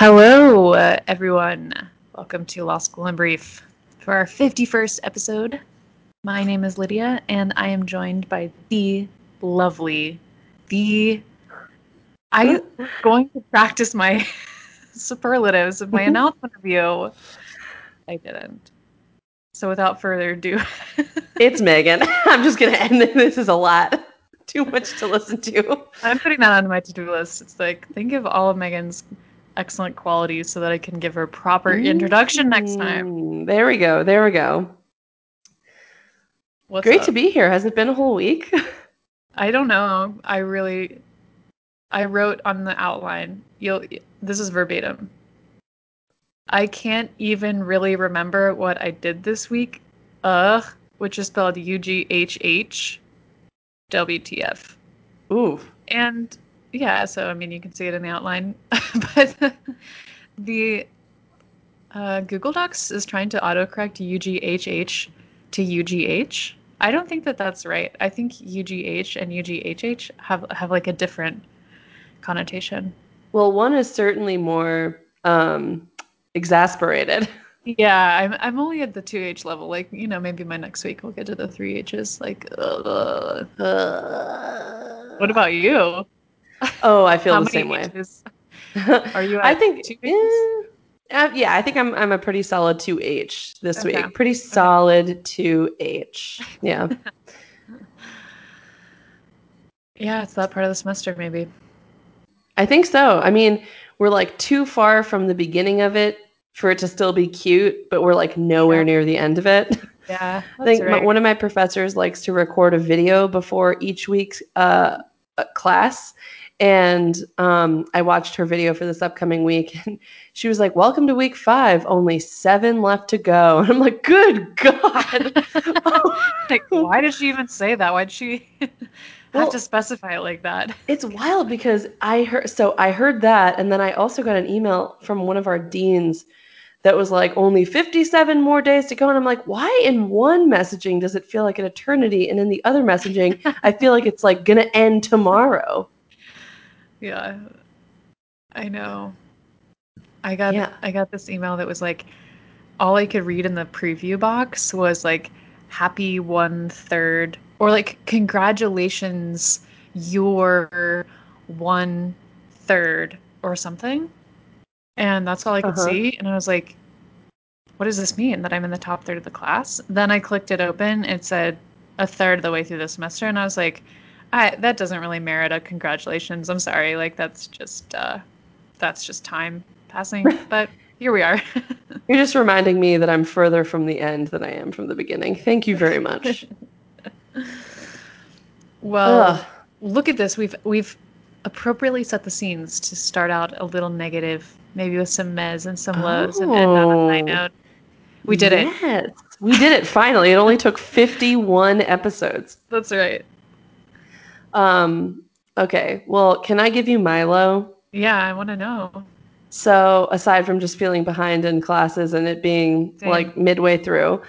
Hello, uh, everyone. Welcome to Law School in Brief for our 51st episode. My name is Lydia, and I am joined by the lovely, the. I'm going to practice my superlatives of my announcement of you. I didn't. So without further ado, It's Megan. I'm just gonna end it. This is a lot. Too much to listen to. I'm putting that on my to-do list. It's like think of all of Megan's excellent qualities so that I can give her proper introduction next time. Mm, There we go. There we go. What's Great up? to be here. Has it been a whole week? I don't know. I really I wrote on the outline. You'll this is verbatim. I can't even really remember what I did this week. Ugh, which is spelled U G H H WTF. Ooh. And yeah, so I mean you can see it in the outline. but the uh, Google Docs is trying to autocorrect UGHH to UGH. I don't think that that's right. I think UGH and UGHH have have like a different connotation. Well, one is certainly more um, exasperated. Yeah, I'm I'm only at the two H level. Like you know, maybe my next week we'll get to the three H's. Like, ugh. what about you? Oh, I feel the same way. Are you? I think. two eh, uh, yeah, I think I'm I'm a pretty solid two H this Okay. week. Pretty solid two H. Yeah. Yeah, it's that part of the semester, maybe. I think so. I mean, we're like too far from the beginning of it for it to still be cute, but we're like nowhere Yeah. near the end of it. Yeah, I think that's my, right. one of my professors likes to record a video before each week's uh, uh, class. And um, I watched her video for this upcoming week, and she was like, "Welcome to week five. Only seven left to go." And I'm like, "Good God!" like, why did she even say that? Why'd she have Well- to specify it like that? It's wild because I heard so I heard that and then I also got an email from one of our deans that was like only 57 more days to go and I'm like why in one messaging does it feel like an eternity and in the other messaging I feel like it's like going to end tomorrow. Yeah, I know. I got Yeah. I got this email that was like, all I could read in the preview box was like, "Happy one third," or like, "Congratulations, you're one third," or something. And that's all I could Uh-huh. see, and I was like, "What does this mean? That I'm in the top third of the class?" Then I clicked it open. It said a third of the way through the semester, and I was like, I, that doesn't really merit a congratulations. I'm sorry. Like that's just uh that's just time passing. But here we are. You're just reminding me that I'm further from the end than I am from the beginning. Thank you very much. well, Ugh. look at this. We've we've appropriately set the scenes to start out a little negative, maybe with some mez and some lows and end on a high Oh. note. We did it. Yes. We did it finally. It only took 51 episodes. That's right. Um okay. Well, can I give you Milo? Yeah, I want to know. So, aside from just feeling behind in classes and it being Same. like midway through,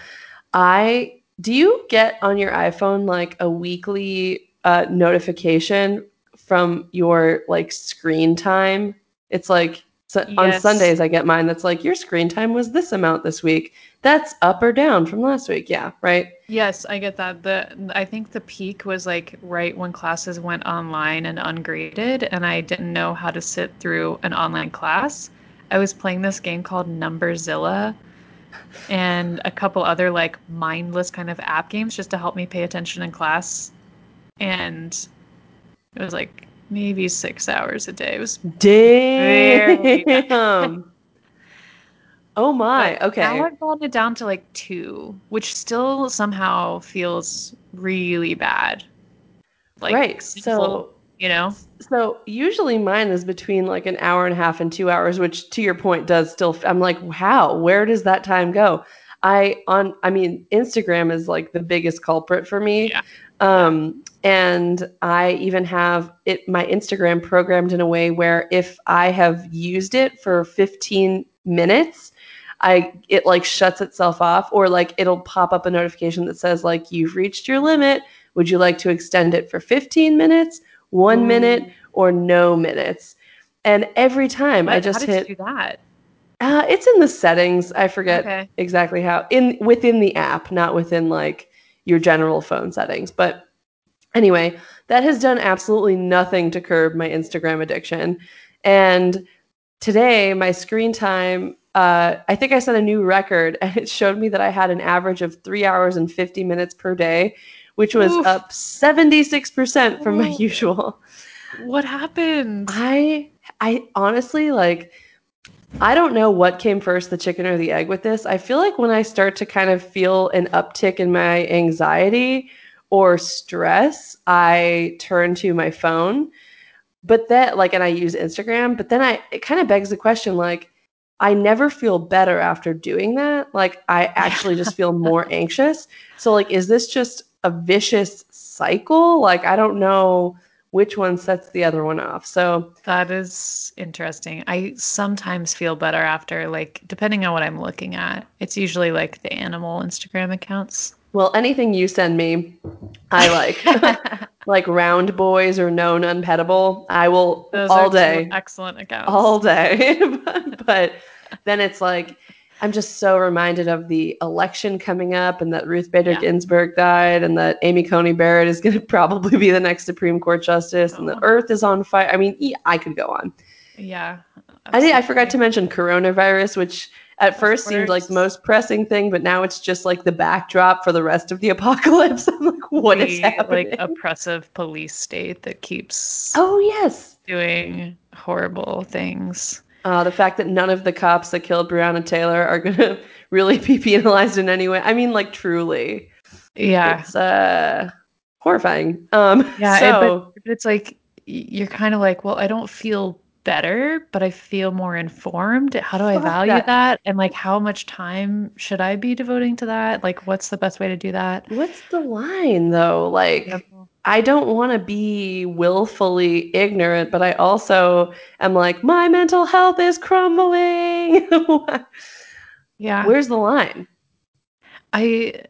I do you get on your iPhone like a weekly uh, notification from your like screen time? It's like so on Sundays I get mine that's like your screen time was this amount this week. That's up or down from last week. Yeah, right. Yes, I get that. The I think the peak was like right when classes went online and ungraded, and I didn't know how to sit through an online class. I was playing this game called Numberzilla and a couple other like mindless kind of app games just to help me pay attention in class. And it was like maybe six hours a day. It was Very Damn. Oh my. but Okay. Now I've gotten it down to like two, which still somehow feels really bad. Like right. sinful, So you know, So usually mine is between like an hour and a half and two hours, which to your point does still. I'm like, how? Where does that time go? I on. I mean, Instagram is like the biggest culprit for me. Yeah. Um, and I even have it my Instagram programmed in a way where if I have used it for 15 minutes, I it like shuts itself off, or like it'll pop up a notification that says like you've reached your limit. Would you like to extend it for 15 minutes? one minute or no minutes. And every time I just how did hit you do that? uh, it's in the settings. I forget Okay. exactly how in within the app, not within like your general phone settings. But anyway, that has done absolutely nothing to curb my Instagram addiction. And today, my screen time, uh, I think I set a new record, and it showed me that I had an average of three hours and fifty minutes per day, which was Oof. up seventy six percent from my usual. What happened? I I honestly like I don't know what came first, the chicken or the egg with this. I feel like when I start to kind of feel an uptick in my anxiety or stress, I turn to my phone. But that like and I use Instagram, but then I it kind of begs the question like I never feel better after doing that. Like I actually just feel more anxious. So like is this just a vicious cycle? Like I don't know which one sets the other one off. So That is interesting. I sometimes feel better after, like, depending on what I'm looking at. It's usually like the animal Instagram accounts. Well, anything you send me, I like. like round boys or known unpettable. I will Those all day. excellent accounts. All day. but, but then it's like I'm just so reminded of the election coming up and that Ruth Bader Yeah. Ginsburg died and that Amy Coney Barrett is going to probably be the next Supreme Court justice and the Oh. earth is on fire. I mean, I could go on. yeah. I think I forgot to mention coronavirus, which at first seemed like the most pressing thing, but now it's just like the backdrop for the rest of the apocalypse. I'm like, what is The, happening? like oppressive police state that keeps oh yes, doing horrible things. uh, the fact that none of the cops that killed Breonna Taylor are gonna really be penalized in any way. I mean, like truly, Yeah. it's uh, horrifying. Um, Yeah, it- so but it's like you're kind of like, well, I don't feel better, but I feel more informed. How do I value that. that. And like, how much time should I be devoting to that? Like, what's the best way to do that? what's the line though? Like. I don't want to be willfully ignorant, but I also am like, my mental health is crumbling. Yeah, Where's the line? I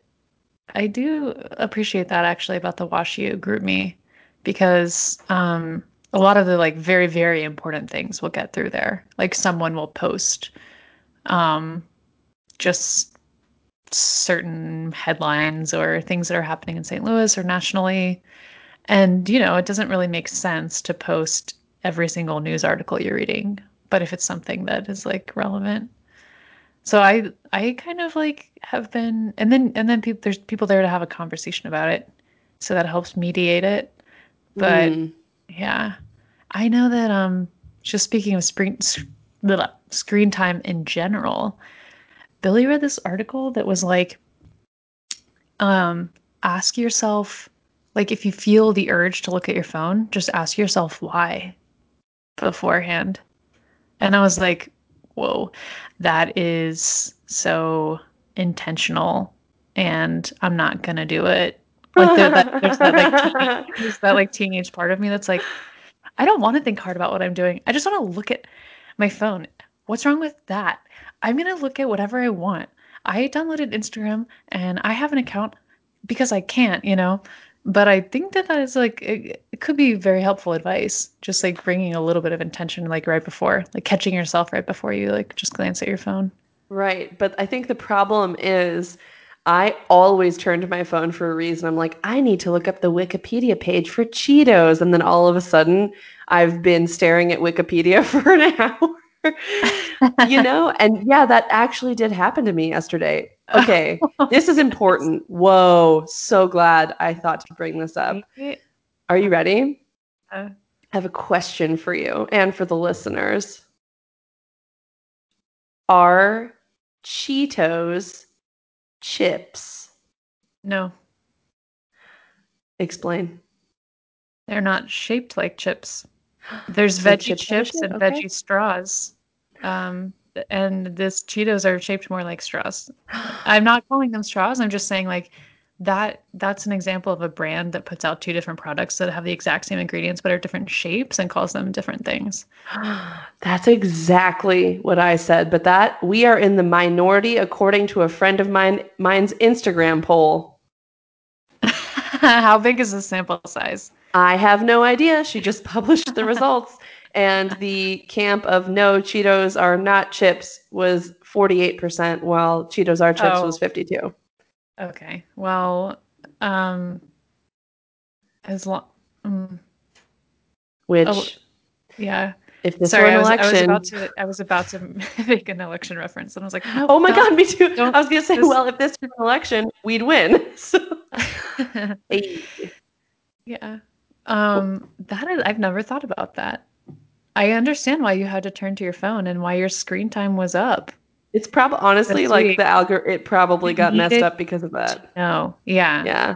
I do appreciate that actually about the Wash U GroupMe because um a lot of the like very very important things will get through there. Like someone will post um just certain headlines or things that are happening in St. Louis or nationally. And you know, it doesn't really make sense to post every single news article you're reading, but if it's something that is like relevant. So I I kind of like have been and then and then people there's people there to have a conversation about it. So that helps mediate it. But Mm. Yeah. I know that um just speaking of screen screen time in general, Billy read this article that was like um ask yourself like if you feel the urge to look at your phone, just ask yourself why beforehand. And I was like, whoa, that is so intentional and I'm not gonna do it. Like there, that, there's that like teenage, that like teenage part of me that's like, I don't want to think hard about what I'm doing. I just want to look at my phone. What's wrong with that? I'm gonna look at whatever I want. I downloaded Instagram and I have an account because I can't, you know. But I think that that is like it, it could be very helpful advice. Just like bringing a little bit of intention, like right before, like catching yourself right before you like just glance at your phone. Right. But I think the problem is I always turn to my phone for a reason. I'm like, I need to look up the Wikipedia page for Cheetos. And then all of a sudden, I've been staring at Wikipedia for an hour. you know? And yeah, that actually did happen to me yesterday. Okay. This is important. Whoa. So glad I thought to bring this up. Are you ready? Uh, I have a question for you and for the listeners. Are Cheetos chips? no, Explain. they're not shaped like chips. There's veggie chips chips and Okay. veggie straws. Um, and this Cheetos are shaped more like straws. I'm not calling them straws. I'm just saying like that that's an example of a brand that puts out two different products that have the exact same ingredients but are different shapes and calls them different things. That's exactly what I said, but that we are in the minority according to a friend of mine mine's Instagram poll. How big is the sample size? I have no idea. She just published the results. and the camp of no Cheetos are not chips was 48%, while Cheetos are chips Oh. was 52. Okay. Well, um, as long, um, Which, Oh, yeah. if this Sorry, were an I was, I was election, about to, I was about to make an election reference, and I was like, no, oh my god, me too. I was gonna say, this- well, if this were an election, we'd win. So, yeah. Um, that is, I've never thought about that. I understand why you had to turn to your phone and why your screen time was up. It's probably honestly That's like sweet. the algor. It probably got messed up because of that. No. Yeah. Yeah.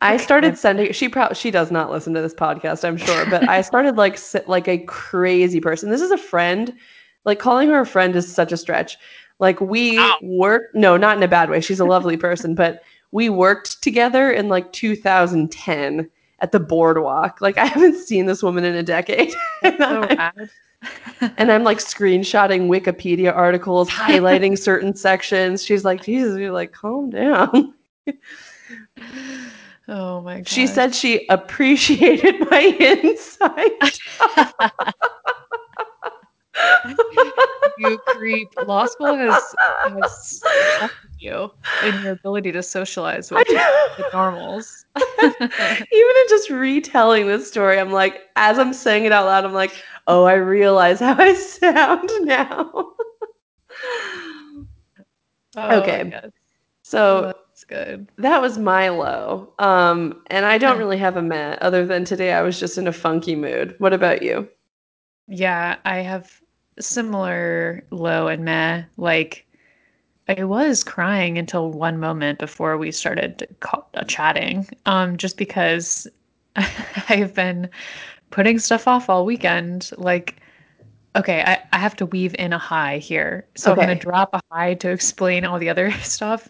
I started sending. She probably she does not listen to this podcast, I'm sure, but I started like like a crazy person. This is a friend. Like calling her a friend is such a stretch. Like we Wow. work. No, not in a bad way. She's a lovely person, but we worked together in like 2010 at the boardwalk. Like I haven't seen this woman in a decade. So I. and I'm like screenshotting Wikipedia articles, highlighting certain sections. She's like, Jesus, you're like, calm down. oh my god. She said she appreciated my insight. you creep. Law school has has you in your ability to socialize with the normals. Even in just retelling this story, I'm like, as I'm saying it out loud, I'm like, oh, I realize how I sound now. Oh, Okay. So that's good. that was my low. Um, and I don't really have a meh other than today I was just in a funky mood. What about you? Yeah, I have similar low and meh. Like, I was crying until one moment before we started call- uh, chatting, um, just because I've been putting stuff off all weekend. Like, okay, I, I have to weave in a high here. So I'm going to drop a high to explain all the other stuff.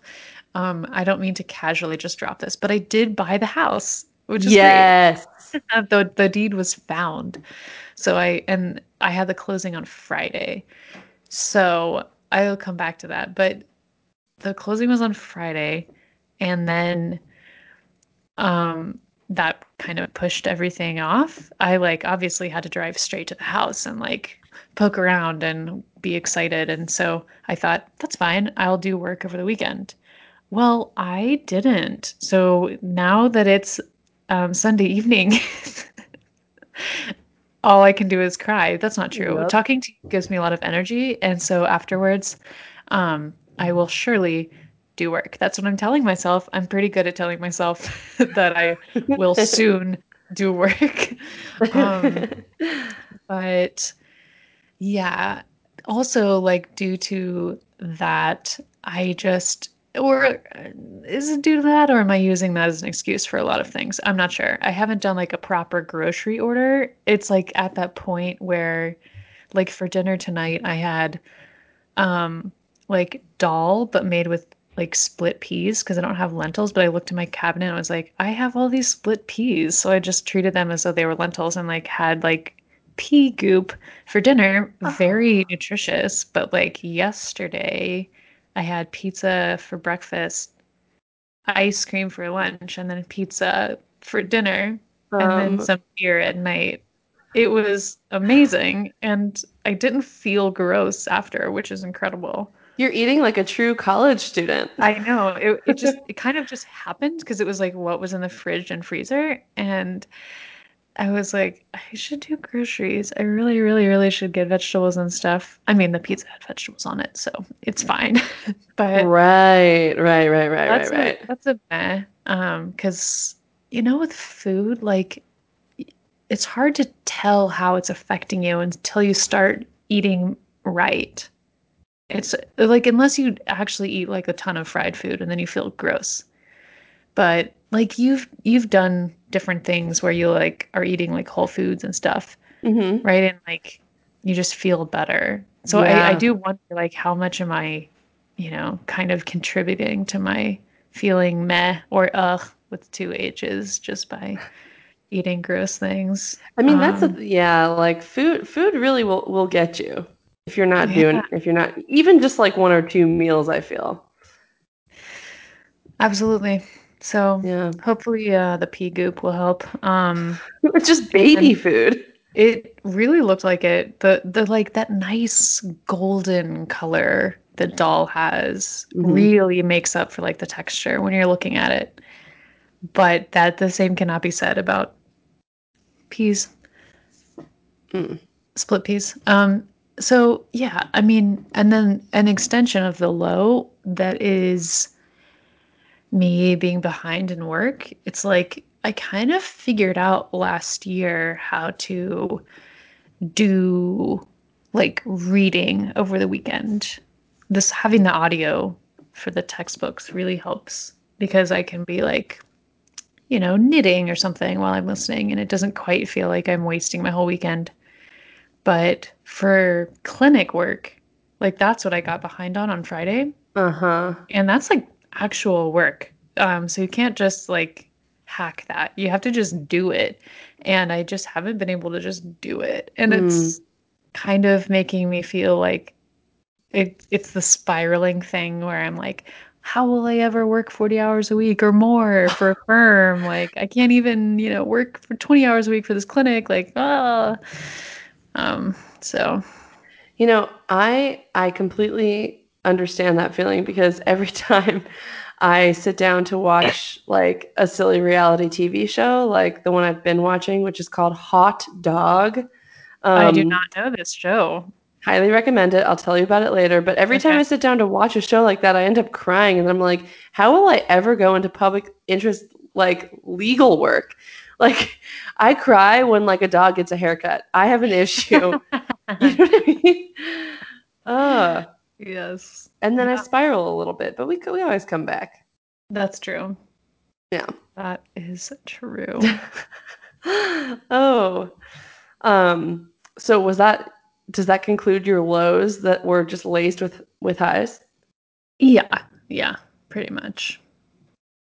Um, I don't mean to casually just drop this, but I did buy the house, which is yes. Uh, the the deed was found so i and i had the closing on friday so i'll come back to that but the closing was on friday and then um that kind of pushed everything off. I like obviously had to drive straight to the house and like poke around and be excited and so i thought that's fine. I'll do work over the weekend. Well i didn't. So now that it's um, Sunday evening, all I can do is cry. That's not true. Yep. Talking to you gives me a lot of energy. And so afterwards, um, I will surely do work. That's what I'm telling myself. I'm pretty good at telling myself that I will soon do work. Um, but yeah, also like due to that, I just or uh, is it due to that or am I using that as an excuse for a lot of things? I'm not sure. I haven't done like a proper grocery order. It's like at that point where like for dinner tonight I had um like dal but made with like split peas because I don't have lentils, but I looked in my cabinet and I was like, I have all these split peas. So I just treated them as though they were lentils and like had like pea goop for dinner. Very nutritious. But like yesterday, I had pizza for breakfast, ice cream for lunch, and then pizza for dinner, and then Um, some beer at night. It was amazing. And I didn't feel gross after, which is incredible. you're eating like a true college student. I know. It it just it kind of just happened because it was like what was in the fridge and freezer and I was like, I should do groceries. I really, really, really should get vegetables and stuff. I mean, the pizza had vegetables on it, so it's fine. but right, right, right, right, right, right. a that's a meh. Um, because you know, with food, like it's hard to tell how it's affecting you until you start eating right. It's like unless you actually eat like a ton of fried food and then you feel gross. But like you've you've done different things where you like are eating like whole foods and stuff, hmm right? And like you just feel better. So I, Yeah. I do wonder like how much am I, you know, kind of contributing to my feeling meh or ugh with two H's just by eating gross things. I mean, that's Um, a, yeah, like food food really will will get you if you're not Yeah. doing if you're not even just like one or two meals, I feel. Absolutely. So Yeah. hopefully uh, the pea goop will help. Um, It's just baby food. It really looked like it. The the like that nice golden color the dal has Mhm. really makes up for like the texture when you're looking at it. But that the same cannot be said about peas. Mm. Split peas. Um so yeah, I mean, and then an extension of the low that is me being behind in work. It's like I kind of figured out last year how to do like reading over the weekend. This having the audio for the textbooks really helps because I can be like, you know, knitting or something while I'm listening and it doesn't quite feel like I'm wasting my whole weekend. But for clinic work, like that's what I got behind on on Friday. Uh-huh. And that's like actual work. Um, so you can't just like hack that. You have to just do it. And I just haven't been able to just do it. And it's kind of making me feel like it, it's the spiraling thing where I'm like, how will I ever work 40 hours a week or more for a firm? Like, I can't even, you know, work for 20 hours a week for this clinic. Like, ah. Um, so You know, I I completely understand that feeling because every time I sit down to watch like a silly reality TV show, like the one I've been watching, which is called Hot Dog. I do Um, not know this show. highly recommend it. I'll tell you about it later. But every time I sit down to watch a show like that, I end up crying, and I'm like, how will I ever go into public interest like legal work? Like, I cry when like a dog gets a haircut. I have an issue. you know what I mean? Uh, yes. and then I spiral a little bit, but we we always come back. That's true. Yeah. That is true. oh, um. So was that? Does that conclude your lows that were just laced with with highs? yeah. Yeah. Pretty much.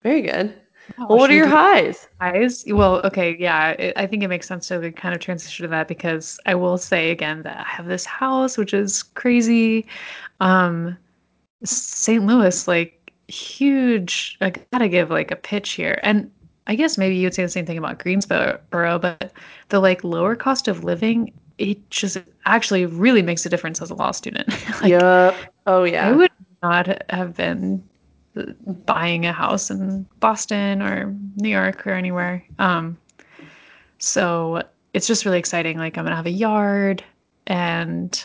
Very good. Oh, Well, what are your highs? highs? Well, okay. Yeah. It, I think it makes sense to kind of transition to that because I will say again that I have this house, which is crazy. Um, St. Louis, like huge. I gotta give like a pitch here. And I guess maybe you'd say the same thing about Greensboro, but the like lower cost of living, it just actually really makes a difference as a law student. like Yep. Oh yeah. I would not have been buying a house in Boston or New York or anywhere. Um, so it's just really exciting. Like I'm gonna have a yard, and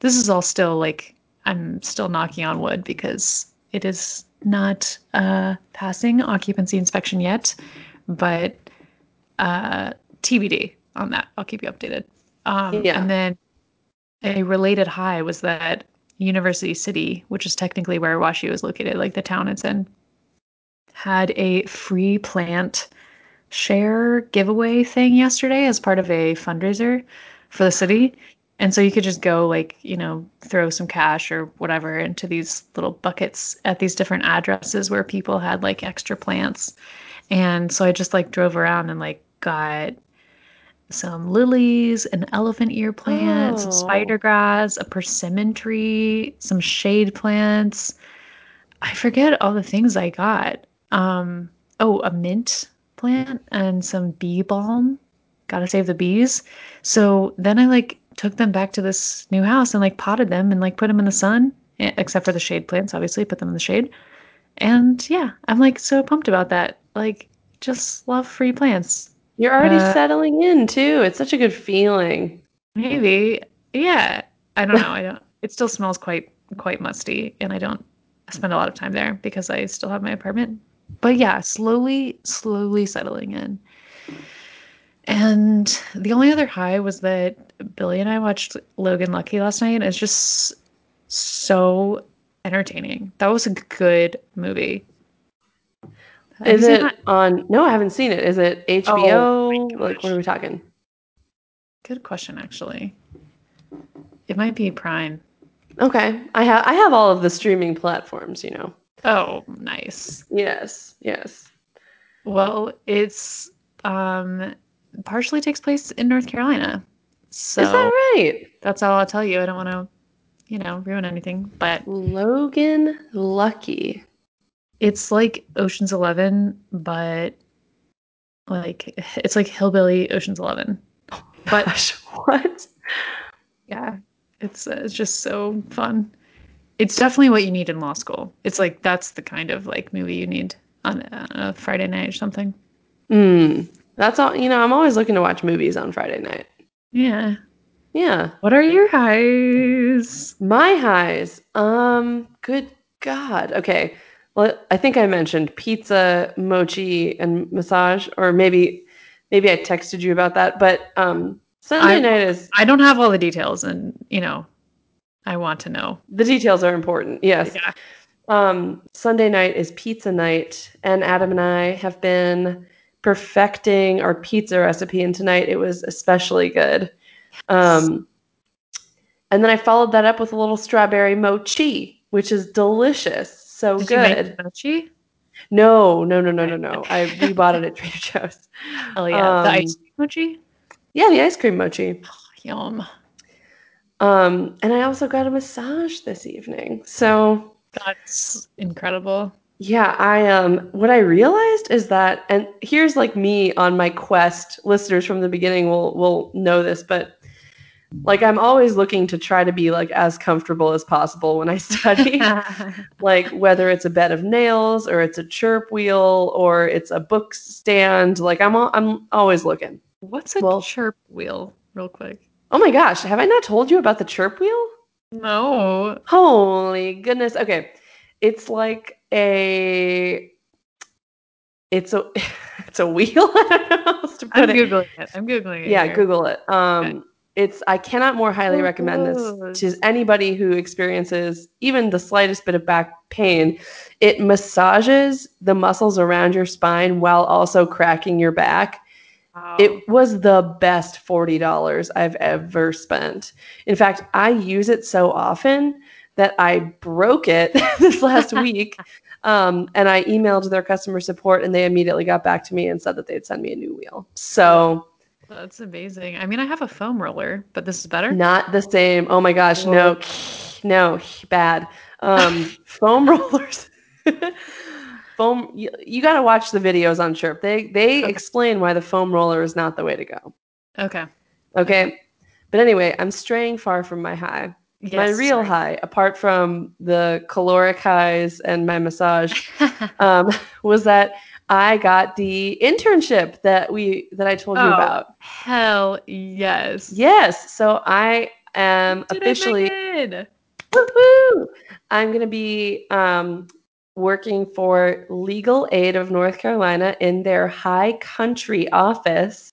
this is all still like I'm still knocking on wood because it is not uh, passing occupancy inspection yet, but uh, TBD on that. I'll keep you updated. Um, Yeah. And then a related high was that University City, which is technically where WashU was located, like the town it's in, had a free plant share giveaway thing yesterday as part of a fundraiser for the city. And so you could just go like, you know, throw some cash or whatever into these little buckets at these different addresses where people had like extra plants. And so I just like drove around and like got some lilies, an elephant ear plant, some Oh. spider grass, a persimmon tree, some shade plants. I forget all the things I got. Um, oh, a mint plant and some bee balm. Gotta save the bees. So then I like took them back to this new house and like potted them and like put them in the sun, eh, except for the shade plants, obviously, put them in the shade. And yeah, I'm like so pumped about that. Like, just love free plants. You're already Uh, settling in too. It's such a good feeling. Maybe. Yeah. I don't know. I don't it still smells quite quite musty and I don't spend a lot of time there because I still have my apartment. But yeah, slowly slowly settling in. And the only other high was that Billy and I watched Logan Lucky last night. It's just so entertaining. That was a good movie. Have Is it that? on? No, I haven't seen it. Is it HBO? like, what are we talking? Good question, actually. It might be Prime. Okay, I have I have all of the streaming platforms. You know. Oh, nice. Yes. Yes. Well, it's um partially takes place in North Carolina. So Is that right? that's all I'll tell you. I don't want to, you know, ruin anything, but Logan Lucky. It's like Ocean's 11, but like it's like Hillbilly Ocean's 11. But Gosh, what? yeah, it's uh, it's just so fun. It's definitely what you need in law school. It's like that's the kind of like movie you need on a, a Friday night or something. Mm, that's all. You know, I'm always looking to watch movies on Friday night. Yeah. Yeah. What are your highs? My highs. Um, good God. Okay. Well, I think I mentioned pizza, mochi, and massage, or maybe maybe I texted you about that. But um, Sunday I- night is I don't have all the details, and you know, I want to know. the details are important. Yes. Yeah. Um, Sunday night is pizza night, and Adam and I have been perfecting our pizza recipe, and tonight it was especially good. Um, and then I followed that up with a little strawberry mochi, which is delicious. So Did you good. the mochi? No, no, no, no, no, no. I we bought it at Trader Joe's. Oh yeah, the Um, ice cream mochi. Yeah, the ice cream mochi. Yum. Um, and I also got a massage this evening. So That's incredible. Yeah, I um what I realized is that and here's like me on my quest. Listeners from the beginning will will know this, but like I'm always looking to try to be like as comfortable as possible when I study. like whether it's a bed of nails or it's a chirp wheel or it's a book stand, like I'm al- I'm always looking. What's a Well- chirp wheel, real quick? Oh my gosh, have I not told you about the chirp wheel? No. Holy goodness. Okay. It's like a it's a it's a wheel. I don't know how else to I'm it. googling it. I'm googling it. Yeah, here. Google it. Um Okay. It's I cannot more highly recommend this to anybody who experiences even the slightest bit of back pain. It massages the muscles around your spine while also cracking your back. Wow. It was the best $40 I've ever spent. In fact, I use it so often that I broke it this last week. Um, and I emailed their customer support and they immediately got back to me and said that they'd send me a new wheel. So, That's amazing. I mean, I have a foam roller, but this is better. not the same. Oh my gosh, no, no, bad. Um, foam rollers. foam, you, you got to watch the videos on Chirp. They, they Okay. explain why the foam roller is not the way to go. Okay. Okay. But anyway, I'm straying far from my high. my real sorry. high, apart from the caloric highs and my massage, um, was that I got the internship that we that I told you Oh. about. Hell yes. Yes. So I am Did officially it, Megan? woo I'm gonna be um, working for Legal Aid of North Carolina in their High Country office,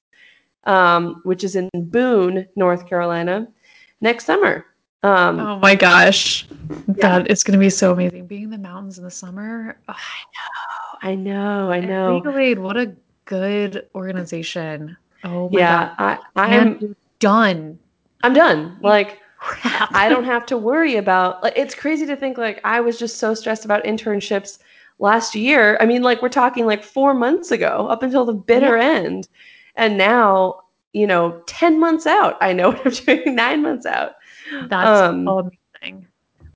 um, which is in Boone, North Carolina, next summer. Um, Oh my gosh. That is going to be so amazing. Being in the mountains in the summer. Oh, I know, I and know. Legal Aid, what a good organization. Oh my yeah, god. I, I'm done. I'm done. Like Crap. I don't have to worry about like it's crazy to think like I was just so stressed about internships last year. I mean, like we're talking like four months ago, up until the bitter end. And now, you know, 10 months out, I know what I'm doing nine months out. That's um, amazing.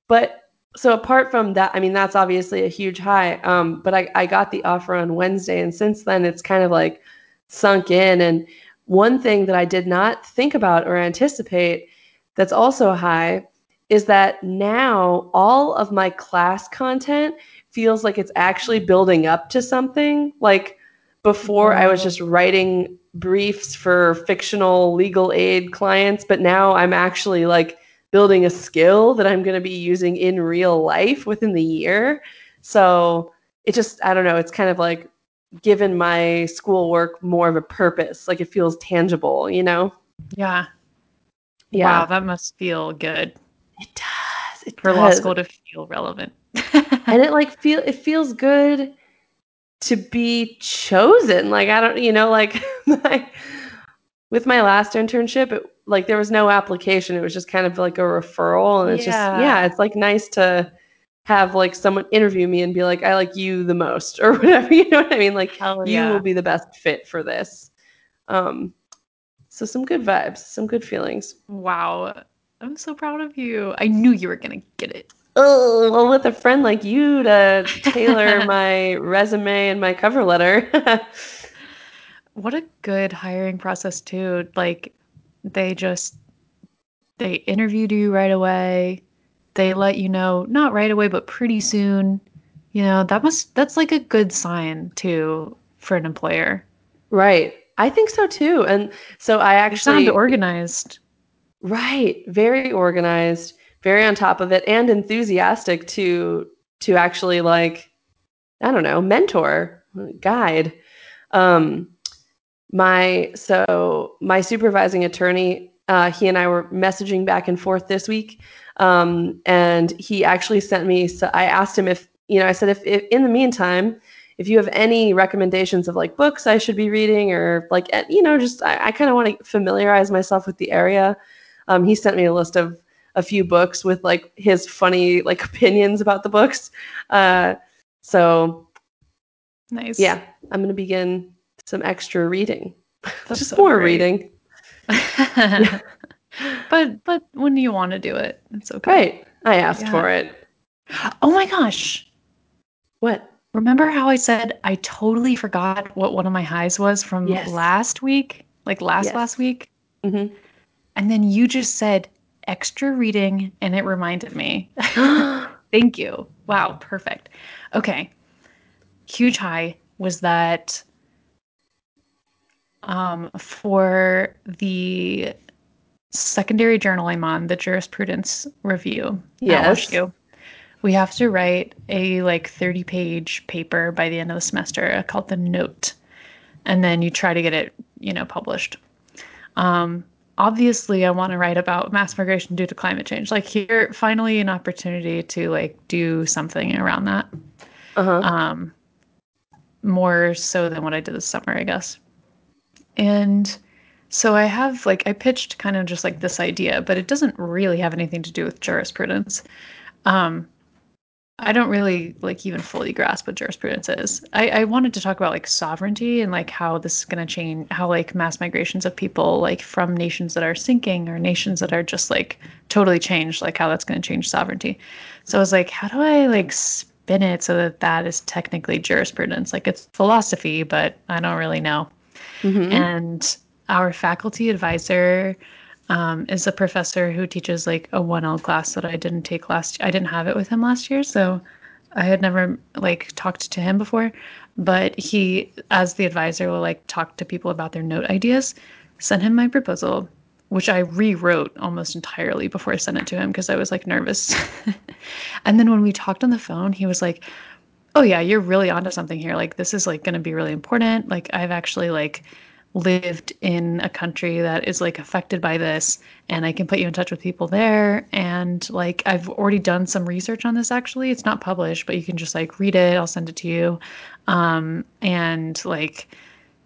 But so apart from that, I mean, that's obviously a huge high. Um, but I, I got the offer on Wednesday, and since then it's kind of like sunk in. And one thing that I did not think about or anticipate that's also high is that now all of my class content feels like it's actually building up to something. Like before, I was just writing briefs for fictional legal aid clients, but now I'm actually like building a skill that I'm going to be using in real life within the year. So it just, I don't know, it's kind of like given my schoolwork more of a purpose. Like it feels tangible, you know? Yeah. Yeah. Wow, that must feel good It does. It for law school to feel relevant. and it like feel it feels good to be chosen. Like I don't, you know, like my with my last internship, it, like there was no application. It was just kind of like a referral, and it's just Yeah. yeah, it's like nice to have like someone interview me and be like, I like you the most, or whatever. You know what I mean? Like Hell you yeah. will be the best fit for this. Um, so some good vibes, some good feelings. Wow. I'm so proud of you. I knew you were going to get it. Oh, well, with a friend like you to tailor my resume and my cover letter. What a good hiring process too. Like they just they interviewed you right away. They let you know not right away, but pretty soon. You know that must that's like a good sign too for an employer. Right. I think so too. And so I They actually sound organized. Right. Very organized, very on top of it, and enthusiastic to to actually like, I don't know, mentor, guide. Um my so my supervising attorney, uh, he and I were messaging back and forth this week. Um, and he actually sent me so I asked him if, you know, I said if, if in the meantime, if you have any recommendations of like books I should be reading or like eh, you know, just I, I kind of want to familiarize myself with the area um, he sent me a list of a few books with like his funny like opinions about the books. Uh, so Nice. yeah, I'm gonna begin some extra reading, That's just so more great. reading. but but when do you want to do it, it's okay. Right, I asked Yeah. for it. Oh my gosh. What? Remember how I said I totally forgot what one of my highs was from Yes. last week? Like last Yes. last week? hmm And then you just said extra reading and it reminded me. Thank you. Wow, perfect. Okay. Huge high was that um, for the secondary journal I'm on, the jurisprudence review Yes. We have to write a like 30 page paper by the end of the semester called the note. And then you try to get it, you know, published. Um, obviously I want to write about mass migration due to climate change. Like here, finally an opportunity to like do something around that. Uh-huh. Um, more so than what I did this summer, I guess. And so I have like I pitched kind of just like this idea, but it doesn't really have anything to do with jurisprudence. Um, I don't really like even fully grasp what jurisprudence is. I, I wanted to talk about like sovereignty and like how this is going to change how like mass migrations of people like from nations that are sinking or nations that are just like totally changed, like how that's going to change sovereignty. So I was like, how do I like spin it so that that is technically jurisprudence? Like it's philosophy, but I don't really know. Mhm. And our faculty advisor um, is a professor who teaches like a 1L class that I didn't take last I didn't have it with him last year, so I had never like talked to him before, but he as the advisor will like talk to people about their note ideas, sent him my proposal, which I rewrote almost entirely before I sent it to him because I was like nervous. and then when we talked on the phone, he was like, "Oh yeah, you're really onto something here. Like this is like going to be really important. Like I've actually like lived in a country that is like affected by this and I can put you in touch with people there and like I've already done some research on this actually. It's not published, but you can just like read it. I'll send it to you. Um and like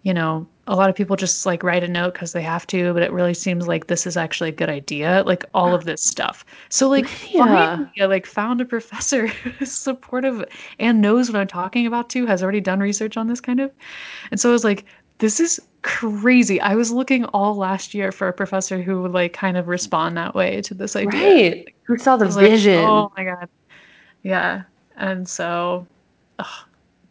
you know, a lot of people just like write a note because they have to, but it really seems like this is actually a good idea. Like all of this stuff. So like Yeah. finally, I like found a professor who's supportive and knows what I'm talking about too, has already done research on this kind of. And so I was like, this is crazy. I was looking all last year for a professor who would like kind of respond that way to this idea. Right. Who saw the was like, vision? oh my god. Yeah. And so ugh,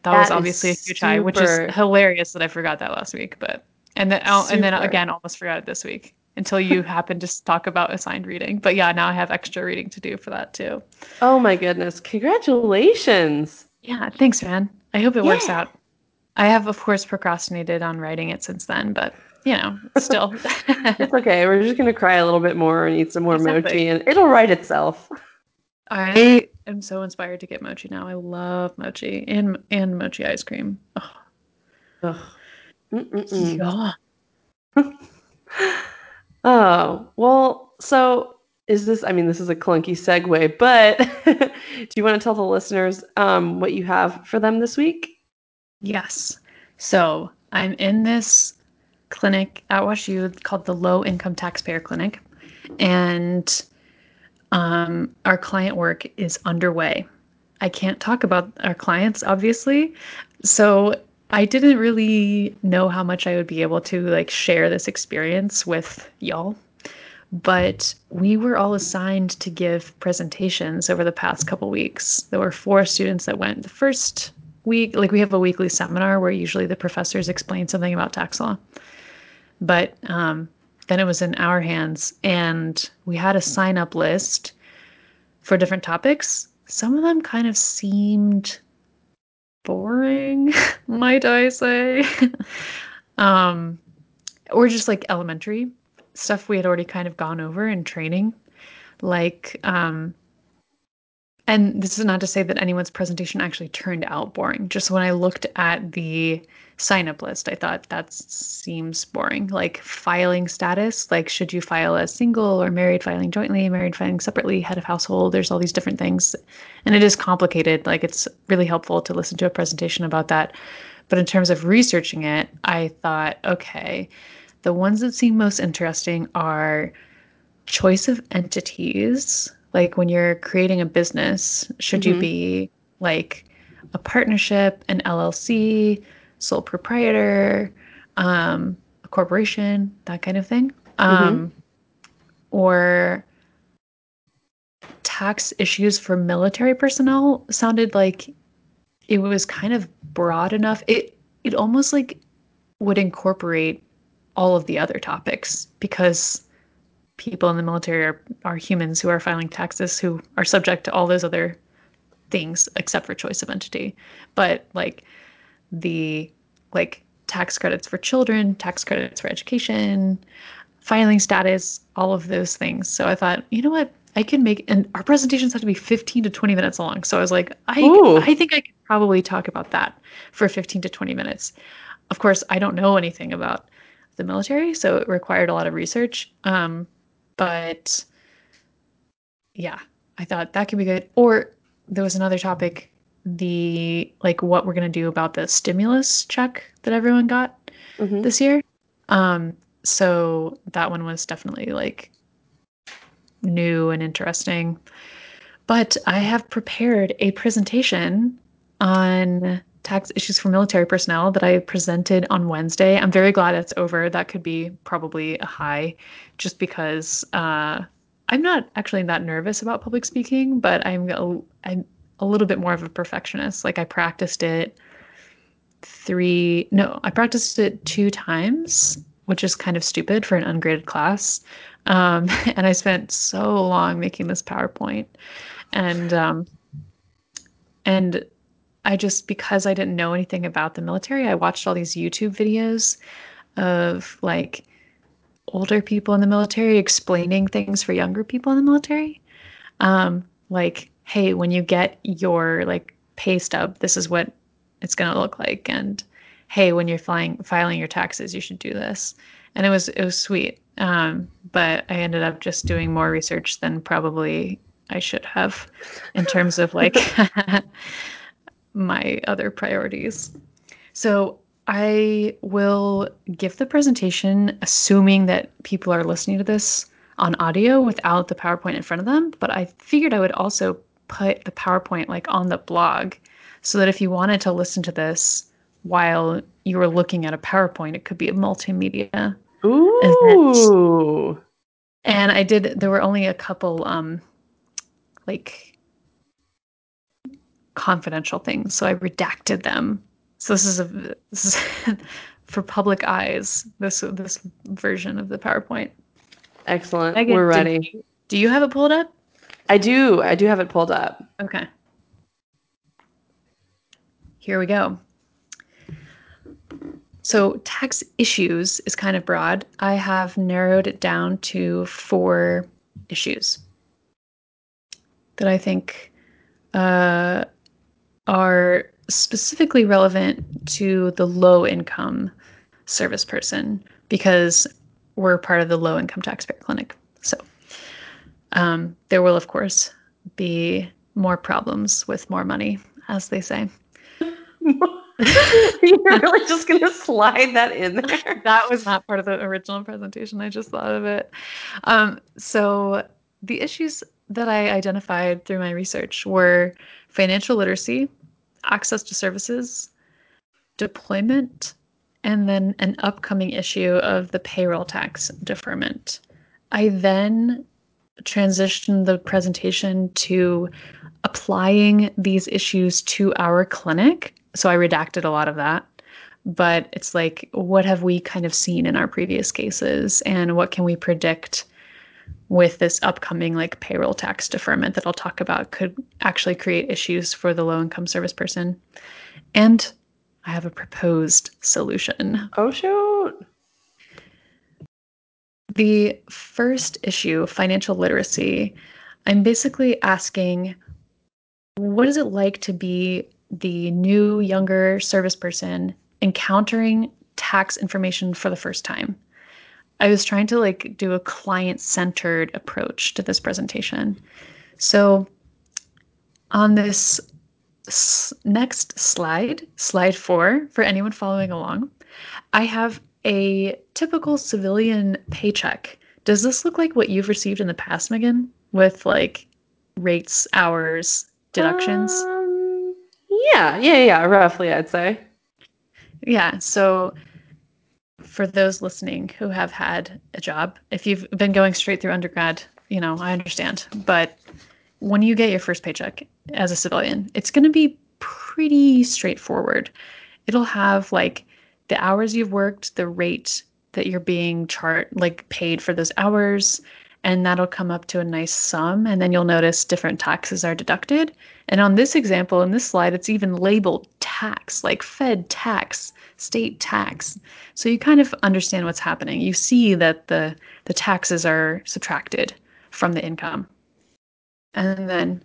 that, was obviously a huge high, which is hilarious that I forgot that last week. But and then oh, and then again almost forgot it this week until you happened to talk about assigned reading. But yeah, now I have extra reading to do for that too. oh my goodness. Congratulations. Yeah, thanks, man. I hope it works out. I have, of course, procrastinated on writing it since then, but you know, still. It's okay. We're just gonna cry a little bit more and eat some more Exactly. mochi and it'll write itself. I am so inspired to get mochi now. I love mochi and and mochi ice cream. Oh, Ugh. Mm-mm-mm. yeah. Oh, well, so is this, I mean, this is a clunky segue, but do you want to tell the listeners um, what you have for them this week? Yes. So I'm in this clinic at WashU called the Low Income Taxpayer Clinic, and um, our client work is underway. I can't talk about our clients, obviously, so I didn't really know how much I would be able to like share this experience with y'all. But we were all assigned to give presentations over the past couple weeks. There were four students that went. The first week, like we have a weekly seminar where usually the professors explain something about tax law. But um, then it was in our hands, and we had a sign up list for different topics. Some of them kind of seemed boring, might I say. um, or just like elementary stuff we had already kind of gone over in training. Like, um, and this is not to say that anyone's presentation actually turned out boring. Just when I looked at the sign up list, I thought that seems boring. Like filing status, like should you file as single or married filing jointly, married filing separately, head of household, there's all these different things. And it is complicated. Like it's really helpful to listen to a presentation about that. But in terms of researching it, I thought, okay, the ones that seem most interesting are choice of entities like when you're creating a business, should mm-hmm. you be like a partnership, an LLC, sole proprietor, um, a corporation, that kind of thing? Mm-hmm. Um, or tax issues for military personnel sounded like it was kind of broad enough. It it almost like would incorporate all of the other topics because people in the military are, are humans who are filing taxes who are subject to all those other things except for choice of entity. But like the like tax credits for children tax credits for education filing status all of those things. So i thought you know what? I can make and our presentations have to be 15 to 20 minutes long. So i was like i Ooh. i think i could probably talk about that for 15 to 20 minutes. Of course i don't know anything about the military so it required a lot of research. Um, but yeah, I thought that could be good. Or there was another topic, the like what we're gonna do about the stimulus check that everyone got mm-hmm. this year. Um, so that one was definitely like new and interesting. But I have prepared a presentation on tax issues for military personnel that I presented on Wednesday. I'm very glad it's over. That could be probably a high just because uh, I'm not actually that nervous about public speaking, but I'm a, I'm a little bit more of a perfectionist. Like I practiced it three, no, I practiced it two times, which is kind of stupid for an ungraded class. Um, and I spent so long making this PowerPoint. And, um, and I just because I didn't know anything about the military, I watched all these YouTube videos of like older people in the military explaining things for younger people in the military. Um, like, hey, when you get your like pay stub, this is what it's going to look like, and hey, when you're flying filing your taxes, you should do this. And it was it was sweet. Um, but I ended up just doing more research than probably I should have in terms of like my other priorities. So I will give the presentation assuming that people are listening to this on audio without the PowerPoint in front of them, but I figured I would also put the PowerPoint like on the blog so that if you wanted to listen to this while you were looking at a PowerPoint, it could be a multimedia Ooh. Event. And I did there were only a couple um like confidential things, so I redacted them. So this is a this is for public eyes. This this version of the PowerPoint. Excellent. Megan, We're ready. Do you, do you have it pulled up? I do. I do have it pulled up. Okay. Here we go. So, tax issues is kind of broad. I have narrowed it down to four issues that I think uh, are specifically relevant to the low income service person because we're part of the low income taxpayer clinic. So um, there will, of course, be more problems with more money, as they say. You're really just going to slide that in there. That was not part of the original presentation. I just thought of it. Um, so the issues that I identified through my research were financial literacy, access to services, deployment, and then an upcoming issue of the payroll tax deferment. I then transitioned the presentation to applying these issues to our clinic. So I redacted a lot of that. but it's like, what have we kind of seen in our previous cases, and what can we predict with this upcoming like payroll tax deferment that I'll talk about could actually create issues for the low income service person. And I have a proposed solution. Oh, shoot. The first issue, financial literacy, I'm basically asking what is it like to be the new, younger service person encountering tax information for the first time? I was trying to like do a client centered approach to this presentation. So on this s- next slide, slide four, for anyone following along, I have a typical civilian paycheck. Does this look like what you've received in the past, Megan, with like rates, hours, deductions? Um, yeah, yeah, yeah, roughly, I'd say. Yeah. So for those listening who have had a job, if you've been going straight through undergrad, you know, I understand. But when you get your first paycheck as a civilian, it's going to be pretty straightforward. It'll have like the hours you've worked, the rate that you're being chart like paid for those hours, and that'll come up to a nice sum and then you'll notice different taxes are deducted. And on this example in this slide it's even labeled tax, like fed tax, state tax. So you kind of understand what's happening. You see that the the taxes are subtracted from the income. And then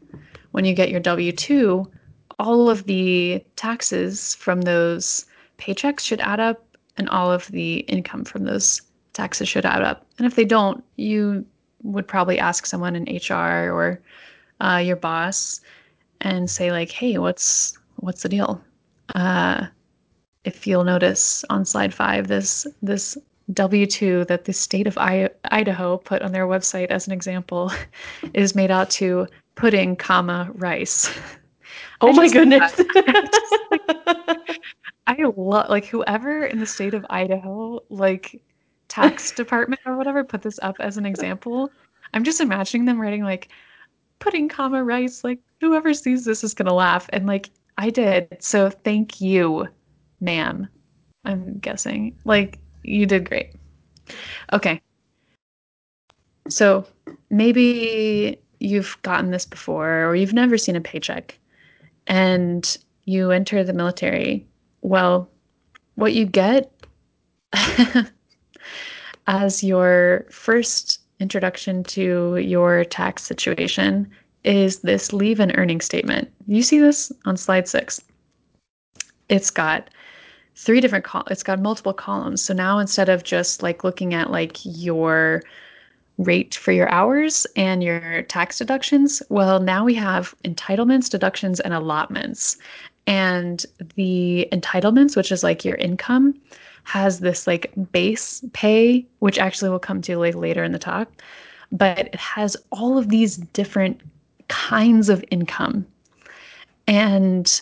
when you get your W2, all of the taxes from those paychecks should add up and all of the income from those taxes should add up. And if they don't, you would probably ask someone in HR or uh, your boss and say like, "Hey, what's what's the deal?" Uh, if you'll notice on slide five, this this W two that the state of I- Idaho put on their website as an example is made out to pudding, comma rice. Oh I my goodness. I love like whoever in the state of Idaho, like tax department or whatever, put this up as an example. I'm just imagining them writing like pudding, comma rice. Like whoever sees this is gonna laugh, and like I did. So thank you, ma'am. I'm guessing like you did great. Okay. So maybe you've gotten this before, or you've never seen a paycheck, and you enter the military well, what you get as your first introduction to your tax situation is this leave and earning statement. You see this on slide six. It's got three different col- it's got multiple columns. So now instead of just like looking at like your rate for your hours and your tax deductions, well, now we have entitlements, deductions, and allotments. And the entitlements, which is like your income, has this like base pay, which actually we'll come to like later in the talk. But it has all of these different kinds of income. And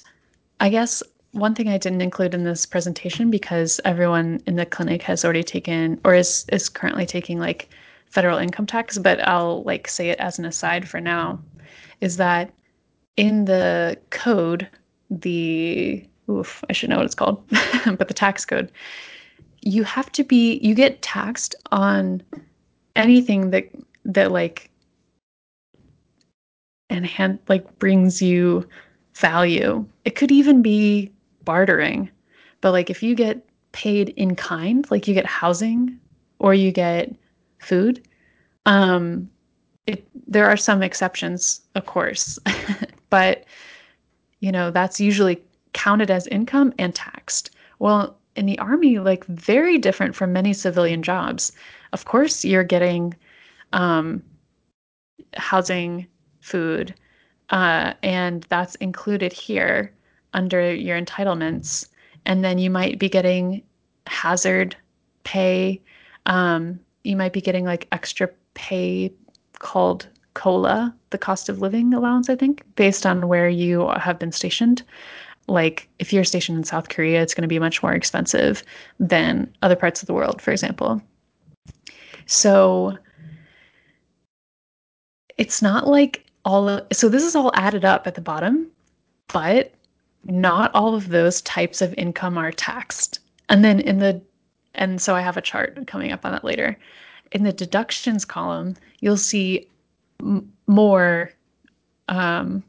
I guess one thing I didn't include in this presentation because everyone in the clinic has already taken or is is currently taking like federal income tax, but I'll like say it as an aside for now, is that in the code, the oof, I should know what it's called, but the tax code, you have to be you get taxed on anything that that like and like brings you value. It could even be bartering. But like if you get paid in kind, like you get housing or you get food, um it there are some exceptions, of course. but you know, that's usually counted as income and taxed. Well, in the army, like very different from many civilian jobs. Of course, you're getting um, housing, food, uh, and that's included here under your entitlements. And then you might be getting hazard pay. Um, you might be getting like extra pay called COLA, the cost of living allowance, I think, based on where you have been stationed. Like if you're stationed in South Korea, it's going to be much more expensive than other parts of the world, for example. So it's not like all of, so this is all added up at the bottom, but not all of those types of income are taxed. And then in the, and so I have a chart coming up on that later. In the deductions column, you'll see m- more, um,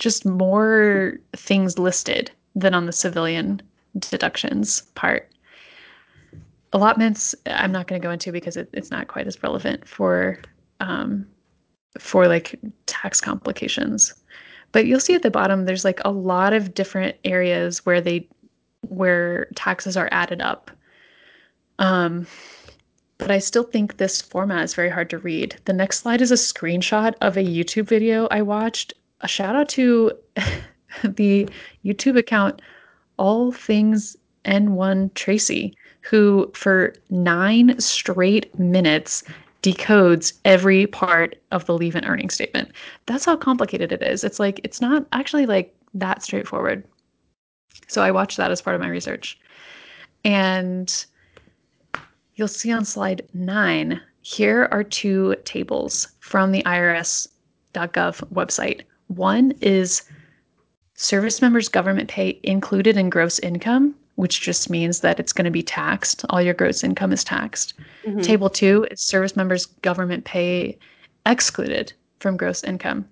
just more things listed than on the civilian deductions part. Allotments, I'm not going to go into because it, it's not quite as relevant for um, for like tax complications. But you'll see at the bottom there's like a lot of different areas where they where taxes are added up. Um, but I still think this format is very hard to read. The next slide is a screenshot of a YouTube video I watched. A shout out to the YouTube account All Things N1 Tracy, who for nine straight minutes decodes every part of the leave and earning statement. That's how complicated it is. It's like it's not actually like that straightforward. So I watched that as part of my research. And you'll see on slide 9, here are two tables from the irs.gov website. One is service members government pay included in gross income which just means that it's going to be taxed. All your gross income is taxed. Mm-hmm. Table two is service members' government pay excluded from gross income.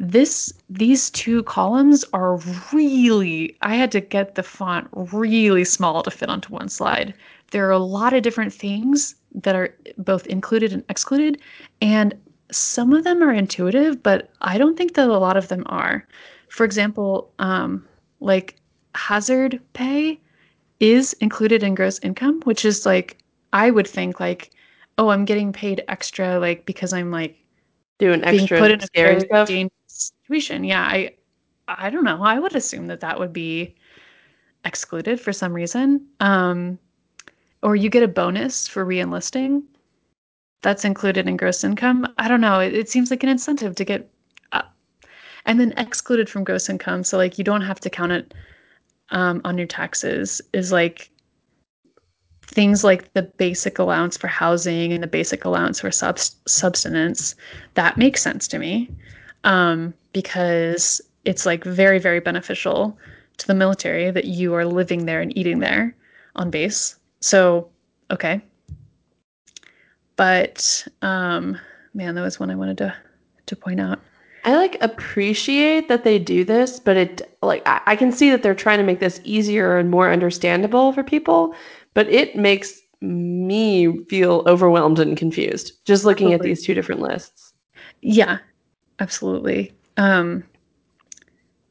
This these two columns are really I had to get the font really small to fit onto one slide. There are a lot of different things that are both included and excluded and some of them are intuitive, but I don't think that a lot of them are. For example, um, like hazard pay is included in gross income, which is like I would think like, oh, I'm getting paid extra like because I'm like doing extra being put in a scary stuff. situation. Yeah, I I don't know. I would assume that that would be excluded for some reason. Um, or you get a bonus for reenlisting. That's included in gross income. I don't know. It, it seems like an incentive to get up. And then excluded from gross income. So like you don't have to count it um, on your taxes is like things like the basic allowance for housing and the basic allowance for sub- subsistence. That makes sense to me um, because it's like very, very beneficial to the military that you are living there and eating there on base. So, okay. But um, man, that was one I wanted to to point out. I like appreciate that they do this, but it like I, I, can see that they're trying to make this easier and more understandable for people, but it makes me feel overwhelmed and confused just looking at these two different lists. Yeah, absolutely. Um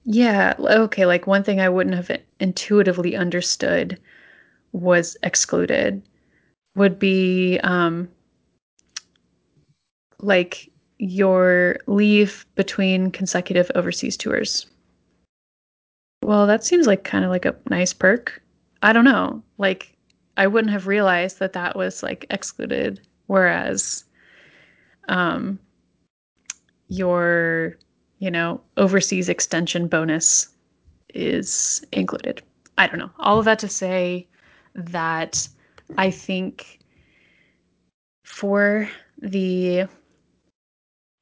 yeah, okay, like one thing I wouldn't have intuitively understood was excluded would be um like your leave between consecutive overseas tours. Well, that seems like kind of like a nice perk. I don't know. Like, I wouldn't have realized that that was like excluded, whereas um, your, you know, overseas extension bonus is included. I don't know. All of that to say that I think for the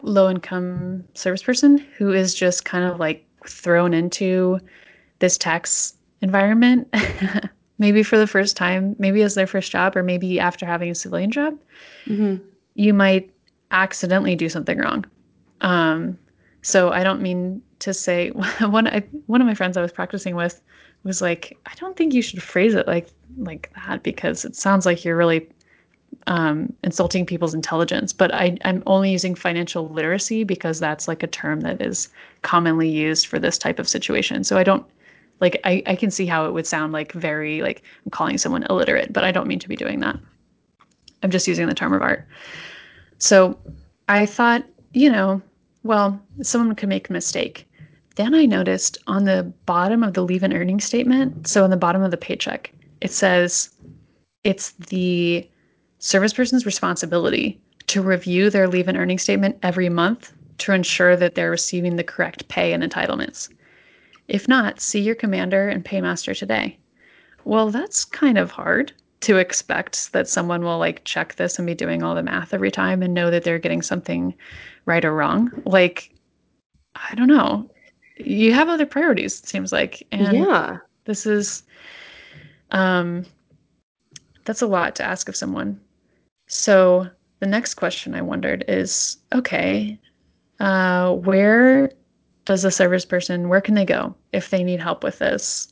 low income service person who is just kind of like thrown into this tax environment maybe for the first time maybe as their first job or maybe after having a civilian job mm-hmm. you might accidentally do something wrong um, so i don't mean to say one I, one of my friends i was practicing with was like i don't think you should phrase it like like that because it sounds like you're really um, insulting people's intelligence, but I, I'm only using financial literacy because that's like a term that is commonly used for this type of situation. So I don't like I, I can see how it would sound like very like I'm calling someone illiterate, but I don't mean to be doing that. I'm just using the term of art. So I thought, you know, well, someone could make a mistake. Then I noticed on the bottom of the leave and earning statement, so on the bottom of the paycheck, it says it's the service person's responsibility to review their leave and earning statement every month to ensure that they're receiving the correct pay and entitlements. If not, see your commander and paymaster today. Well, that's kind of hard to expect that someone will like check this and be doing all the math every time and know that they're getting something right or wrong. Like, I don't know. You have other priorities, it seems like. And yeah. This is Um, that's a lot to ask of someone. So the next question I wondered is okay, uh, where does the service person, where can they go if they need help with this?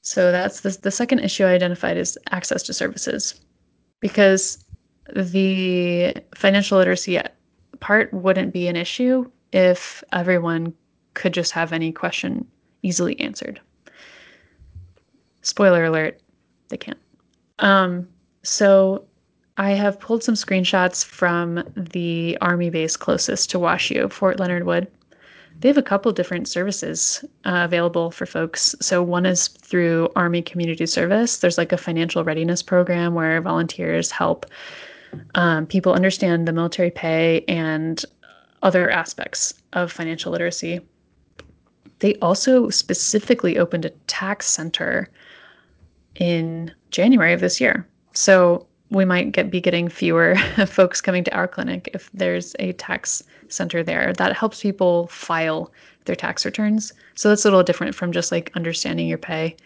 So that's the, the second issue I identified is access to services because the financial literacy part wouldn't be an issue if everyone could just have any question easily answered. Spoiler alert, they can't. Um, so I have pulled some screenshots from the Army base closest to WashU, Fort Leonard Wood. They have a couple different services uh, available for folks. So, one is through Army Community Service. There's like a financial readiness program where volunteers help um, people understand the military pay and other aspects of financial literacy. They also specifically opened a tax center in January of this year. So we might get be getting fewer folks coming to our clinic if there's a tax center there that helps people file their tax returns. So that's a little different from just like understanding your pay.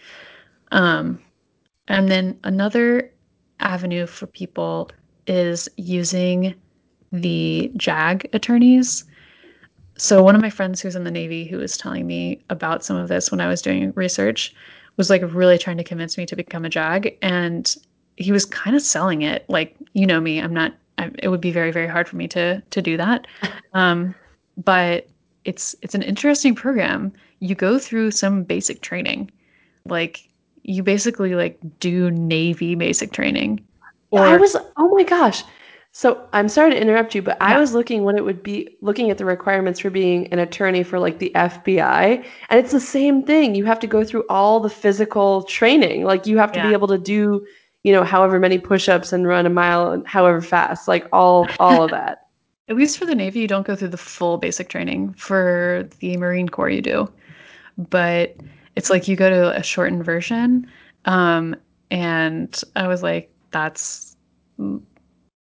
Um, and then another avenue for people is using the JAG attorneys. So one of my friends who's in the Navy who was telling me about some of this when I was doing research was like really trying to convince me to become a JAG and he was kind of selling it. Like you know me i'm not I, it would be very very hard for me to to do that. Um, but it's it's an interesting program. You go through some basic training. Like you basically like do navy basic training. Or i was oh my gosh. So i'm sorry to interrupt you but yeah. i was looking what it would be looking at the requirements for being an attorney for like the fbi and it's the same thing. You have to go through all the physical training. Like you have to yeah. be able to do you know, however many push-ups and run a mile however fast, like all all of that. At least for the Navy, you don't go through the full basic training. For the Marine Corps, you do, but it's like you go to a shortened version. Um, and I was like, that's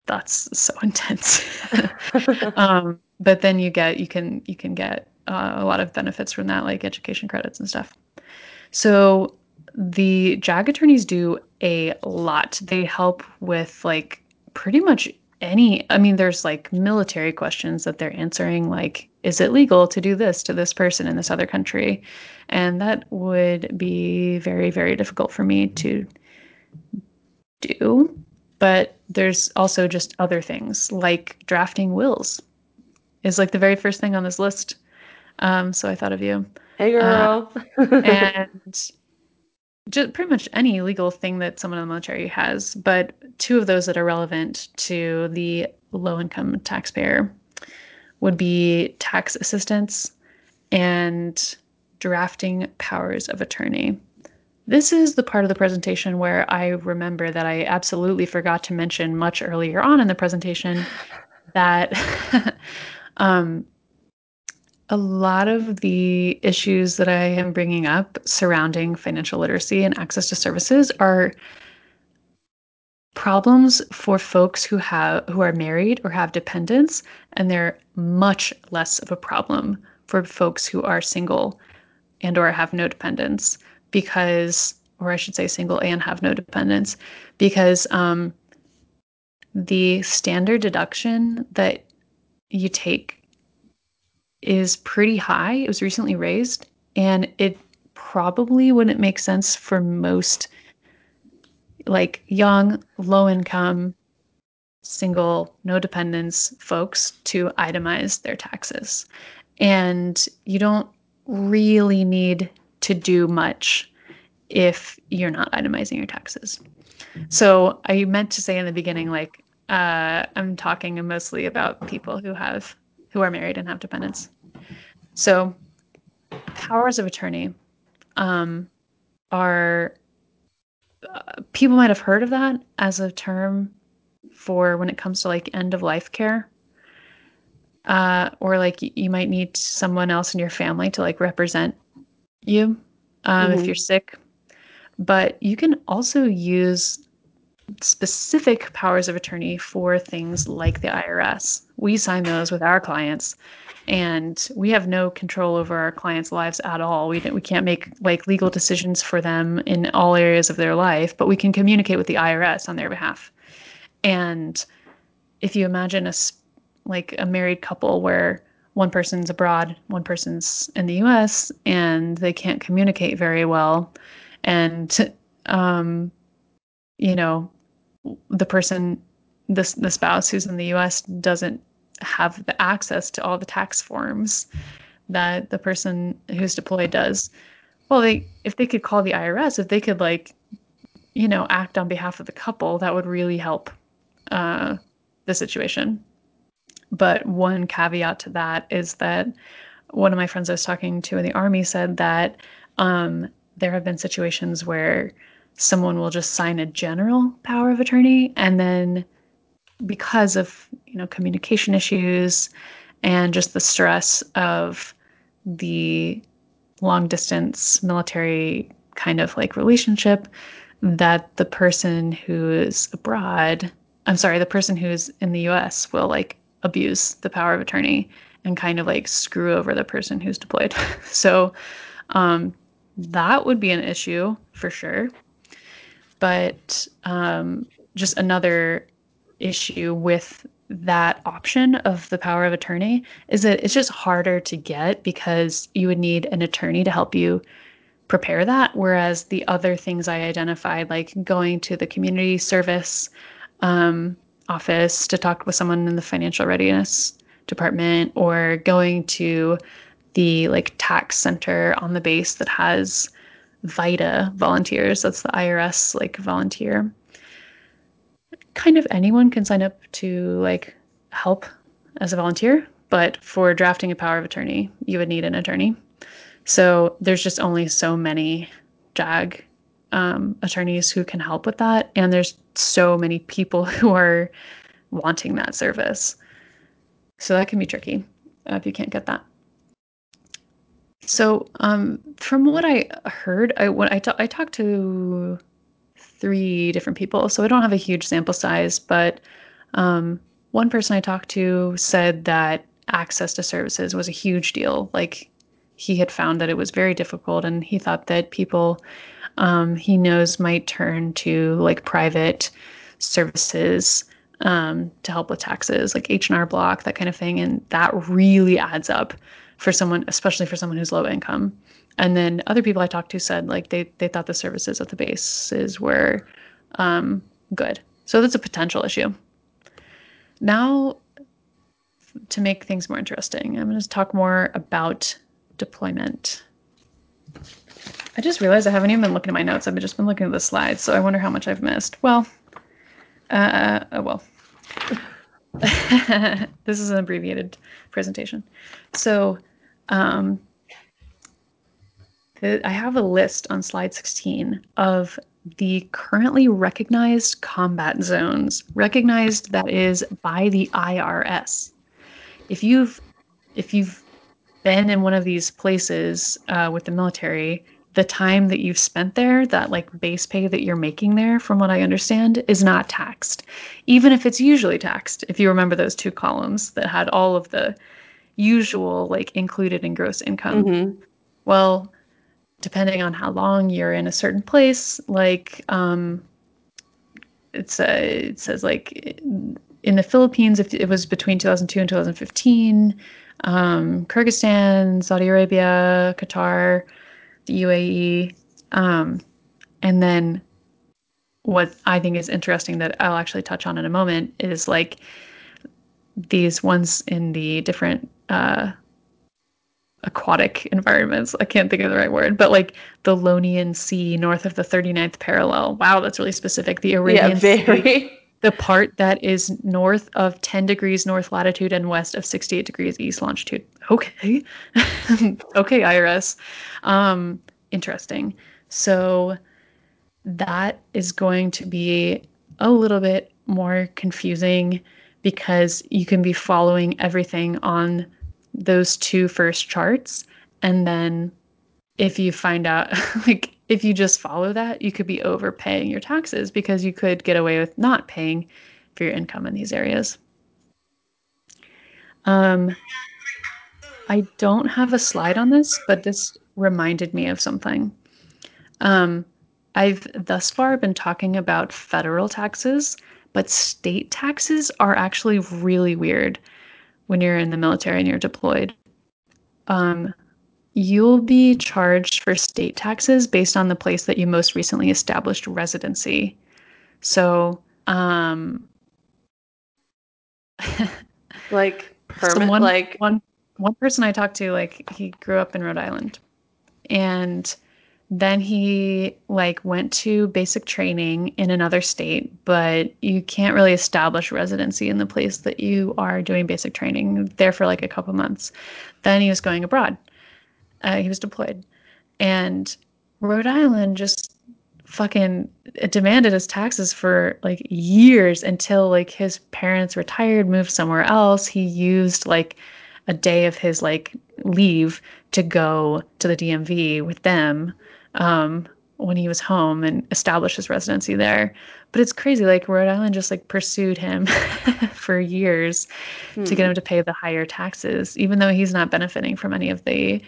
that's so intense. um, but then you get you can you can get uh, a lot of benefits from that, like education credits and stuff. So the JAG attorneys do a lot. They help with like pretty much any I mean there's like military questions that they're answering like is it legal to do this to this person in this other country? And that would be very very difficult for me to do. But there's also just other things like drafting wills is like the very first thing on this list. Um, so I thought of you. Hey girl. Uh, and just pretty much any legal thing that someone in the military has, but two of those that are relevant to the low income taxpayer would be tax assistance and drafting powers of attorney. This is the part of the presentation where I remember that I absolutely forgot to mention much earlier on in the presentation that um, a lot of the issues that I am bringing up surrounding financial literacy and access to services are problems for folks who have who are married or have dependents and they're much less of a problem for folks who are single and or have no dependents because or I should say single and have no dependents because um, the standard deduction that you take is pretty high. It was recently raised, and it probably wouldn't make sense for most like young, low income, single, no dependents folks to itemize their taxes. And you don't really need to do much if you're not itemizing your taxes. So I meant to say in the beginning, like, uh, I'm talking mostly about people who have who are married and have dependents. So, powers of attorney um, are uh, people might have heard of that as a term for when it comes to like end of life care. Uh, or like you might need someone else in your family to like represent you um, mm-hmm. if you're sick. But you can also use specific powers of attorney for things like the IRS. We sign those with our clients and we have no control over our clients' lives at all. We we can't make like legal decisions for them in all areas of their life, but we can communicate with the IRS on their behalf. And if you imagine a like a married couple where one person's abroad, one person's in the U.S., and they can't communicate very well, and um, you know, the person, the the spouse who's in the U.S. doesn't have the access to all the tax forms that the person who's deployed does. Well, they if they could call the IRS, if they could like, you know, act on behalf of the couple, that would really help uh, the situation. But one caveat to that is that one of my friends I was talking to in the army said that um, there have been situations where someone will just sign a general power of attorney and then because of you know communication issues and just the stress of the long distance military kind of like relationship that the person who is abroad i'm sorry the person who's in the us will like abuse the power of attorney and kind of like screw over the person who's deployed. So um, that would be an issue for sure but um, just another issue with that option of the power of attorney is that it's just harder to get because you would need an attorney to help you prepare that. Whereas the other things I identified, like going to the community service um, office to talk with someone in the financial readiness department, or going to the like tax center on the base that has VITA volunteers. That's the IRS like volunteer kind of anyone can sign up to like help as a volunteer, but for drafting a power of attorney, you would need an attorney. So there's just only so many JAG um, attorneys who can help with that, and there's so many people who are wanting that service. So that can be tricky uh, if you can't get that. So um, from what I heard, I I talked to three different people. So I don't have a huge sample size, but um, one person I talked to said that access to services was a huge deal. Like he had found that it was very difficult, and he thought that people um, he knows might turn to like private services um, to help with taxes, like H and R Block, that kind of thing, and that really adds up for someone, especially for someone who's low income and then other people I talked to said like they they thought the services at the bases were um, good. So that's a potential issue. Now, to make things more interesting, I'm going to talk more about deployment. I just realized I haven't even been looking at my notes. I've just been looking at the slides, so I wonder how much I've missed. Well, uh, oh well. this is an abbreviated presentation. So, um, I have a list on slide 16 of the currently recognized combat zones, recognized that is by the IRS. If you've if you've been in one of these places uh, with the military, the time that you've spent there, that like base pay that you're making there, from what I understand, is not taxed, even if it's usually taxed. If you remember those two columns that had all of the usual like included in gross income. Mm-hmm. Well, depending on how long you're in a certain place, like um, it's a, it says like in the Philippines, if it was between 2002 and 2015, um, Kyrgyzstan, Saudi Arabia, Qatar, the UAE, um, and then what I think is interesting that I'll actually touch on in a moment is like these ones in the different uh, aquatic environments. I can't think of the right word, but like the Ionian Sea north of the 39th parallel. Wow, that's really specific. The Arabian yeah, very. Sea, the part that is north of 10 degrees north latitude and west of 68 degrees east longitude. Okay. okay, IRS. Um, interesting. So that is going to be a little bit more confusing because you can be following everything on those two first charts and then if you find out like if you just follow that, you could be overpaying your taxes because you could get away with not paying for your income in these areas. Um, I don't have a slide on this, but this reminded me of something. Um, I've thus far been talking about federal taxes, but state taxes are actually really weird when you're in the military and you're deployed. Um, you'll be charged for state taxes based on the place that you most recently established residency. So, um, like permit, one, like one one person I talked to, like he grew up in Rhode Island, and then he like went to basic training in another state, but you can't really establish residency in the place that you are doing basic training there for like a couple months. Then he was going abroad. Uh, he was deployed, and Rhode Island just fucking demanded his taxes for like years until like his parents retired, moved somewhere else. He used like a day of his like leave to go to the DMV with them um, when he was home and established his residency there. But it's crazy. Like Rhode Island just like pursued him for years hmm. to get hmm. him to pay the higher taxes, even though he's not benefiting from any of the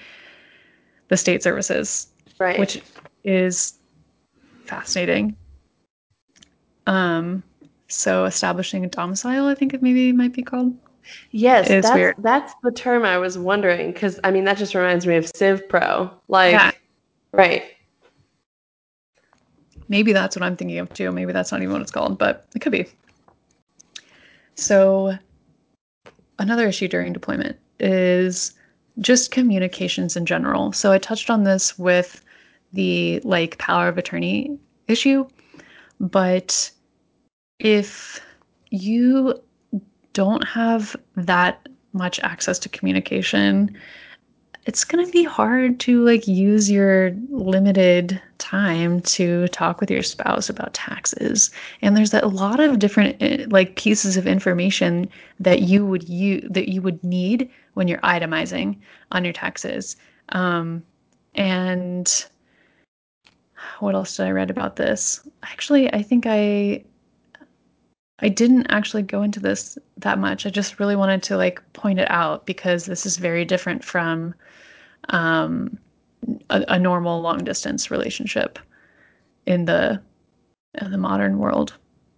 the state services, right? Which is fascinating. Um, so establishing a domicile, I think it maybe might be called. Yes, that's weird. that's the term I was wondering because I mean that just reminds me of Civ Pro, like yeah. right. Maybe that's what I'm thinking of too. Maybe that's not even what it's called, but it could be. So, another issue during deployment is just communications in general. So, I touched on this with the like power of attorney issue, but if you don't have that much access to communication, it's going to be hard to like use your limited time to talk with your spouse about taxes. And there's a lot of different eh, like pieces of information that you would you that you would need when you're itemizing on your taxes. Um, and what else did i read about this? Actually i think i I didn't actually go into this that much. I just really wanted to like point it out because this is very different from um, a, a, normal long distance relationship in the in the modern world.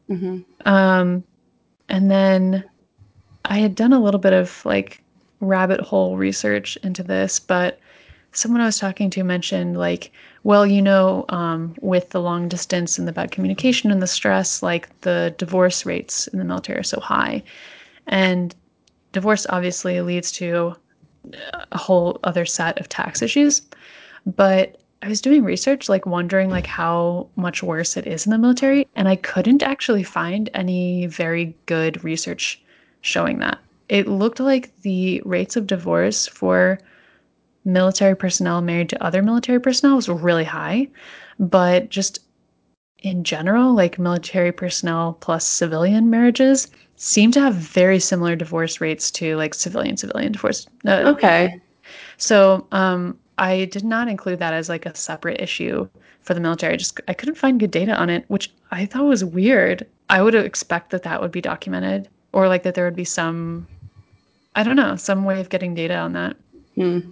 Mm-hmm. Um, and then I had done a little bit of like rabbit hole research into this, but someone I was talking to mentioned like, well, you know, um, with the long distance and the bad communication and the stress, like the divorce rates in the military are so high, and divorce obviously leads to a whole other set of tax issues. But I was doing research, like wondering like how much worse it is in the military, and I couldn't actually find any very good research showing that. It looked like the rates of divorce for military personnel married to other military personnel was really high, but just in general, like military personnel plus civilian marriages seem to have very similar divorce rates to like civilian civilian divorce. Uh, okay. So um, I did not include that as like a separate issue for the military. I just I couldn't find good data on it, which I thought was weird. I would expect that that would be documented, or like that there would be some, I don't know, some way of getting data on that. Hmm.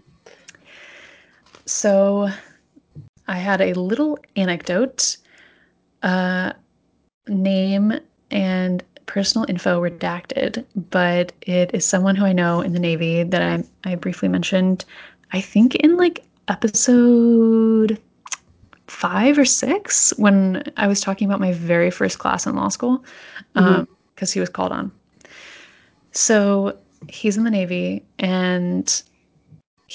So I had a little anecdote. Uh, name and personal info redacted, but it is someone who I know in the Navy that I, I briefly mentioned, I think in like episode five or six when I was talking about my very first class in law school, because mm-hmm. um, he was called on. So he's in the Navy and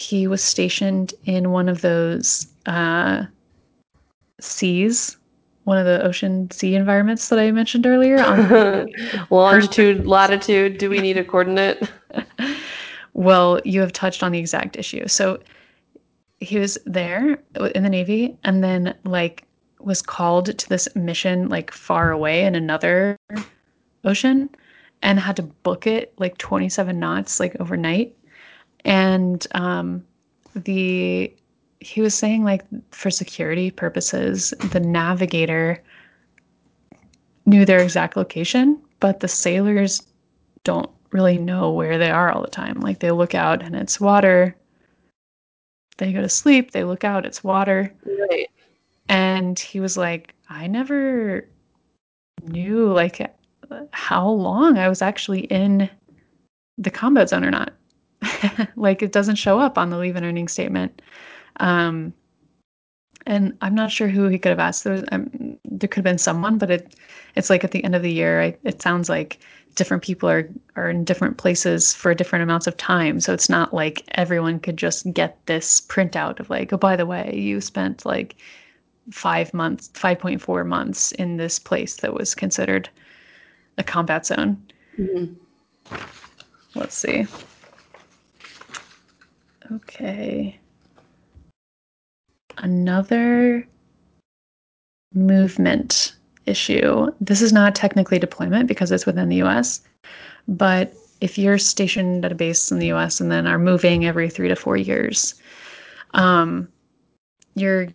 he was stationed in one of those uh, seas one of the ocean sea environments that I mentioned earlier. On Longitude, latitude. Do we need a coordinate? well, you have touched on the exact issue. So he was there in the Navy, and then like was called to this mission like far away in another ocean, and had to book it like 27 knots like overnight, and um, the he was saying like for security purposes, the navigator knew their exact location, but the sailors don't really know where they are all the time. Like they look out and it's water. They go to sleep, they look out, it's water. Right. And he was like, I never knew like how long I was actually in the combat zone or not. like it doesn't show up on the leave and earnings statement. Um, and I'm not sure who he could have asked. There, was, um, there could have been someone, but it, it's like at the end of the year, I, it sounds like different people are are in different places for different amounts of time. So it's not like everyone could just get this printout of like, oh, by the way, you spent like five months, five point four months in this place that was considered a combat zone. Mm-hmm. Let's see. Okay. Another movement issue. This is not technically deployment because it's within the US, but if you're stationed at a base in the US and then are moving every three to four years, um, you're,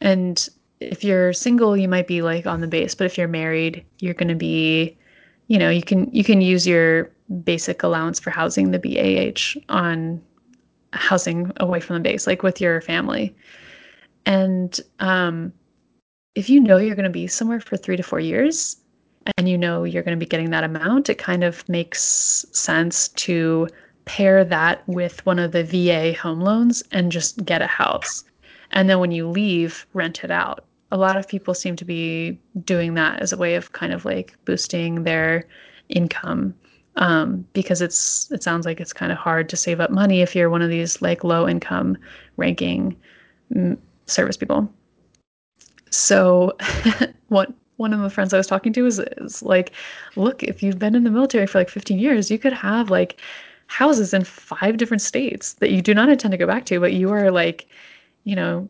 and if you're single, you might be like on the base, but if you're married, you're going to be, you know, you can, you can use your basic allowance for housing, the BAH, on housing away from the base, like with your family. And um, if you know you're going to be somewhere for three to four years and you know you're going to be getting that amount, it kind of makes sense to pair that with one of the VA home loans and just get a house. And then when you leave, rent it out. A lot of people seem to be doing that as a way of kind of like boosting their income um, because it's it sounds like it's kind of hard to save up money if you're one of these like low income ranking mm, service people. So, what one of the friends I was talking to is, is like, look, if you've been in the military for like 15 years, you could have like houses in five different states that you do not intend to go back to, but you are like, you know,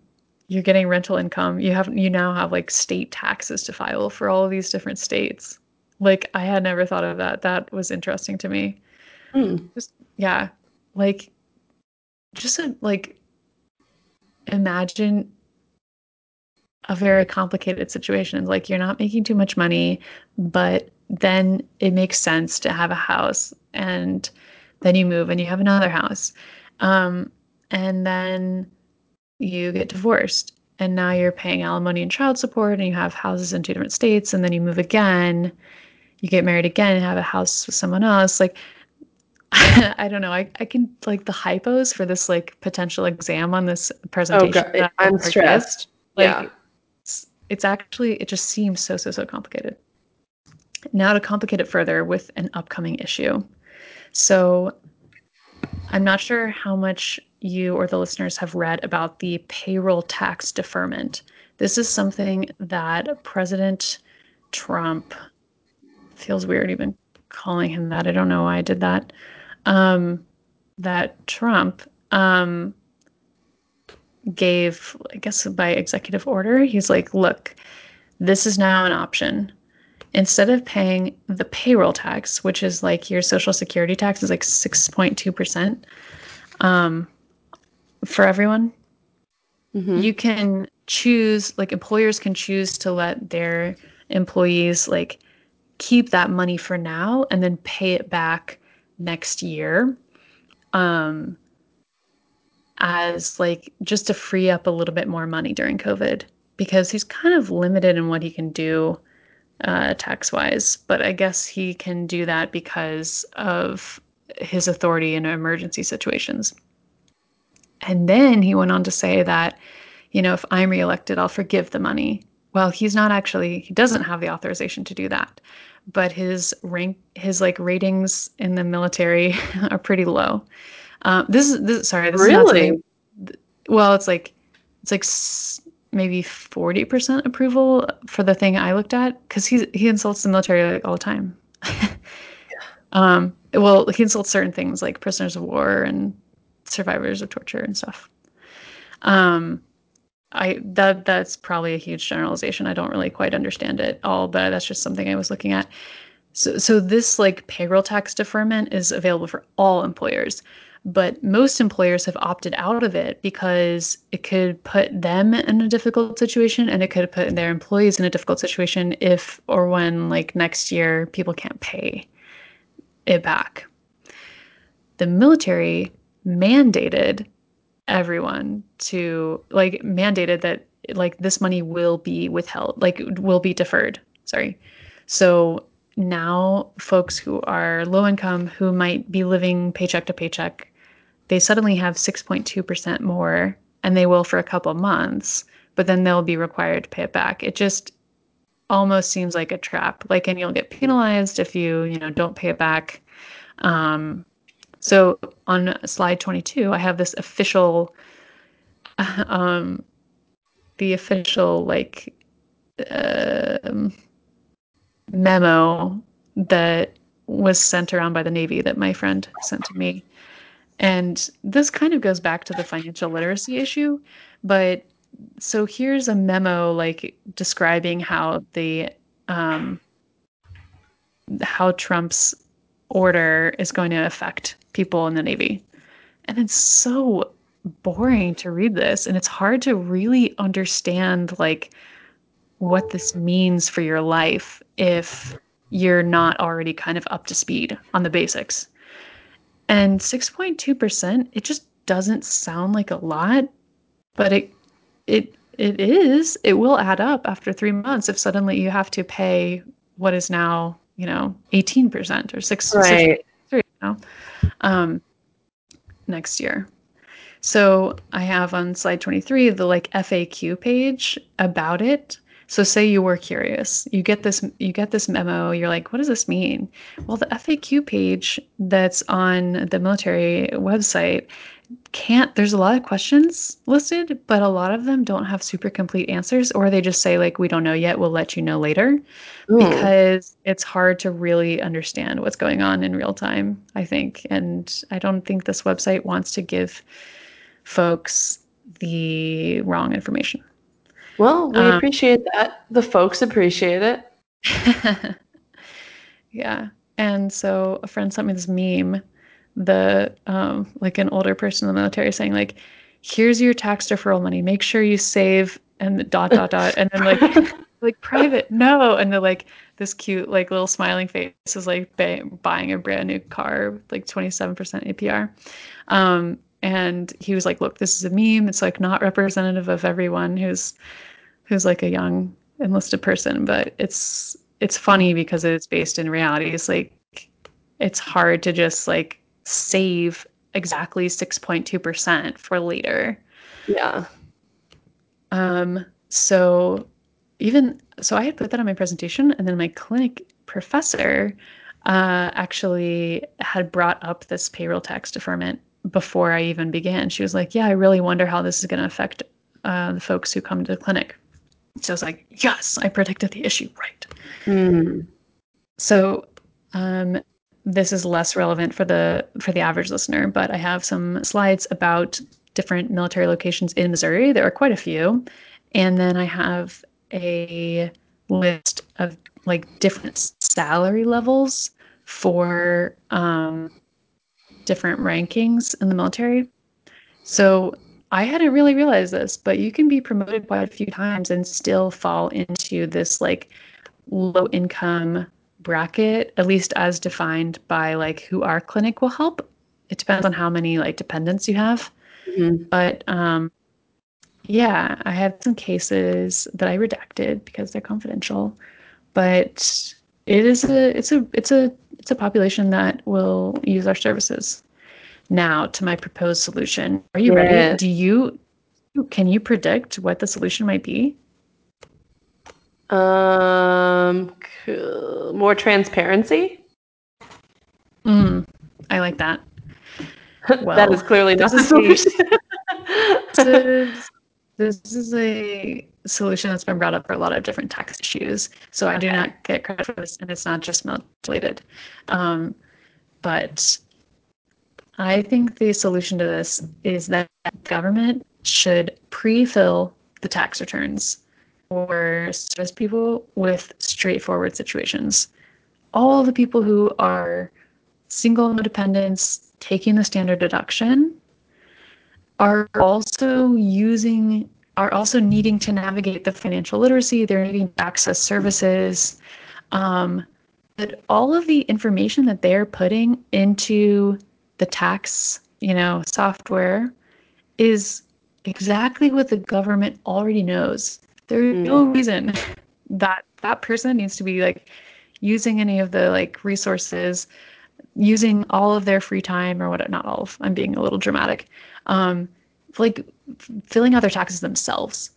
you're getting rental income. You have you now have like state taxes to file for all of these different states. Like I had never thought of that. That was interesting to me. Mm. Just yeah, like just a, like imagine a very complicated situation. Like you're not making too much money, but then it makes sense to have a house and then you move and you have another house. Um, and then you get divorced and now you're paying alimony and child support and you have houses in two different states and then you move again you get married again and have a house with someone else like I don't know. I, I can like the hypos for this like potential exam on this presentation. Oh, God. I'm stressed. Like, yeah it's actually it just seems so so so complicated now to complicate it further with an upcoming issue so i'm not sure how much you or the listeners have read about the payroll tax deferment this is something that president trump feels weird even calling him that i don't know why i did that um, that trump um, gave, I guess by executive order, he's like, look, this is now an option. Instead of paying the payroll tax, which is like your social security tax is like 6.2% um, for everyone, mm-hmm. you can choose, like employers can choose to let their employees like keep that money for now and then pay it back next year. Um, as like just to free up a little bit more money during COVID because he's kind of limited in what he can do uh, tax wise. But I guess he can do that because of his authority in emergency situations. And then he went on to say that, you know, if I'm reelected, I'll forgive the money. Well, he's not actually, he doesn't have the authorization to do that. But his rank, his like ratings in the military are pretty low. Um, this is this, sorry. This really? Is well, it's like it's like maybe forty percent approval for the thing I looked at because he he insults the military like all the time. Um. Well, he insults certain things like prisoners of war and survivors of torture and stuff. Um. I that that's probably a huge generalization. I don't really quite understand it all, but that's just something I was looking at. So so this like payroll tax deferment is available for all employers, but most employers have opted out of it because it could put them in a difficult situation and it could put their employees in a difficult situation if or when like next year people can't pay it back. The military mandated everyone to like mandated that like this money will be withheld, like will be deferred. Sorry. So now folks who are low income who might be living paycheck to paycheck they suddenly have 6.2% more and they will for a couple months but then they'll be required to pay it back it just almost seems like a trap like and you'll get penalized if you you know don't pay it back um, so on slide 22 i have this official um, the official like um, memo that was sent around by the Navy that my friend sent to me. And this kind of goes back to the financial literacy issue, but so here's a memo like describing how the um, how Trump's order is going to affect people in the Navy. And it's so boring to read this and it's hard to really understand like what this means for your life if you're not already kind of up to speed on the basics. And 6.2%, it just doesn't sound like a lot, but it it it is. It will add up after 3 months if suddenly you have to pay what is now, you know, 18% or 6 right. 6 you know, um, next year. So I have on slide 23 the like FAQ page about it so say you were curious, you get this you get this memo, you're like, what does this mean? Well, the FAQ page that's on the military website can't there's a lot of questions listed, but a lot of them don't have super complete answers or they just say like we don't know yet, we'll let you know later. Ooh. Because it's hard to really understand what's going on in real time, I think. And I don't think this website wants to give folks the wrong information. Well, we um, appreciate that. The folks appreciate it. yeah. And so a friend sent me this meme, the um, like an older person in the military saying like, "Here's your tax deferral money. Make sure you save." And dot dot dot, and then like like private no, and the like this cute like little smiling face is like ba- buying a brand new car, like twenty seven percent APR. Um, and he was like, "Look, this is a meme. It's like not representative of everyone who's who's like a young enlisted person, but it's it's funny because it's based in reality. It's like it's hard to just like save exactly 6.2% for later. Yeah. Um so even so I had put that on my presentation and then my clinic professor uh, actually had brought up this payroll tax deferment before I even began. She was like, "Yeah, I really wonder how this is going to affect uh, the folks who come to the clinic." So I was like, yes, I predicted the issue right. Mm. So um, this is less relevant for the for the average listener, but I have some slides about different military locations in Missouri. There are quite a few, and then I have a list of like different salary levels for um, different rankings in the military. So I hadn't really realized this, but you can be promoted quite a few times and still fall into this like low income bracket, at least as defined by like who our clinic will help. It depends on how many like dependents you have. Mm-hmm. But um, yeah, I had some cases that I redacted because they're confidential. But it is a it's a it's a it's a population that will use our services now to my proposed solution. Are you ready? Do you can you predict what the solution might be? Um, cool. more transparency. Mm, I like that. Well, that is clearly not the solution. this, is, this is a solution that's been brought up for a lot of different tax issues. So I okay. do not get credit for this, and it's not just related. Um, but I think the solution to this is that government should pre-fill the tax returns for service people with straightforward situations. All the people who are single no dependents, taking the standard deduction are also using are also needing to navigate the financial literacy. They're needing to access services. Um, but all of the information that they're putting into the tax you know software is exactly what the government already knows there's mm. no reason that that person needs to be like using any of the like resources using all of their free time or what not all of i'm being a little dramatic um, like filling out their taxes themselves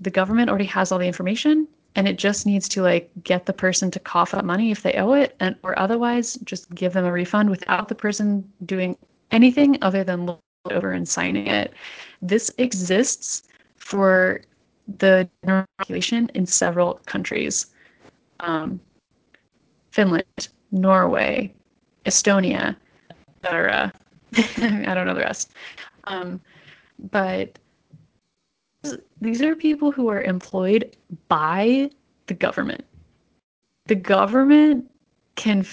the government already has all the information and it just needs to like get the person to cough up money if they owe it and or otherwise just give them a refund without the person doing anything other than look over and signing it this exists for the general population in several countries um, finland norway estonia etc i don't know the rest um, but these are people who are employed by the government. The government can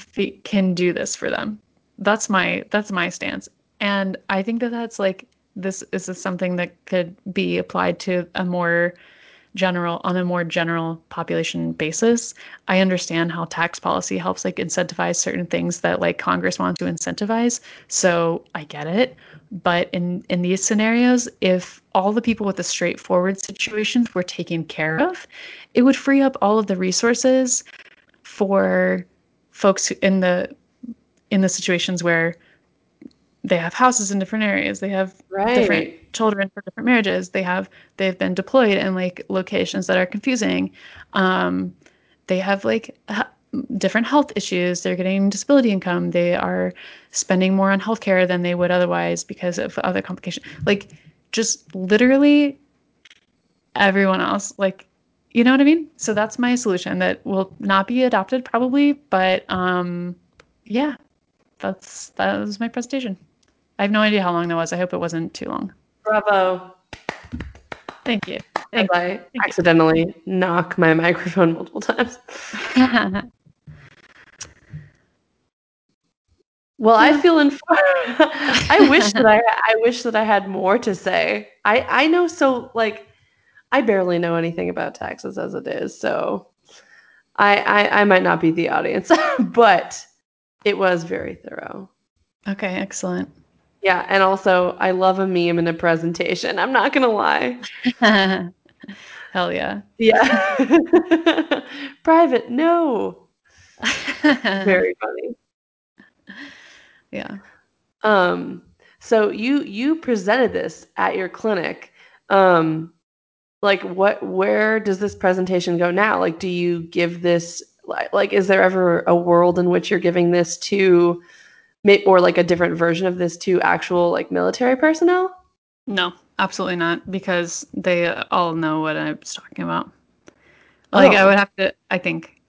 can do this for them. That's my that's my stance, and I think that that's like this is something that could be applied to a more general on a more general population basis? I understand how tax policy helps like incentivize certain things that like congress wants to incentivize so i get it. But in in these scenarios if all the people with the straightforward situations were taken care of it would free up all of the resources for folks in the in the situations where they have houses in different areas. They have right. different children for different marriages. They have they've been deployed in like locations that are confusing. Um, they have like ha- different health issues. They're getting disability income. They are spending more on healthcare than they would otherwise because of other complications like just literally everyone else like you know what i mean? So that's my solution that will not be adopted probably but um yeah that's that was my presentation I have no idea how long that was. I hope it wasn't too long. Bravo. Thank you. Thank I Thank accidentally you. knock my microphone multiple times. well, I feel informed. I wish that I I wish that I had more to say. I I know so like I barely know anything about taxes as it is, so I I, I might not be the audience, but it was very thorough. Okay, excellent. Yeah, and also I love a meme in a presentation. I'm not gonna lie. Hell yeah. Yeah. Private, no. Very funny. Yeah. Um so you you presented this at your clinic. Um like what where does this presentation go now? Like do you give this like, like is there ever a world in which you're giving this to or like a different version of this to actual like military personnel? No, absolutely not, because they all know what I was talking about. Oh. Like oh. I would have to. I think,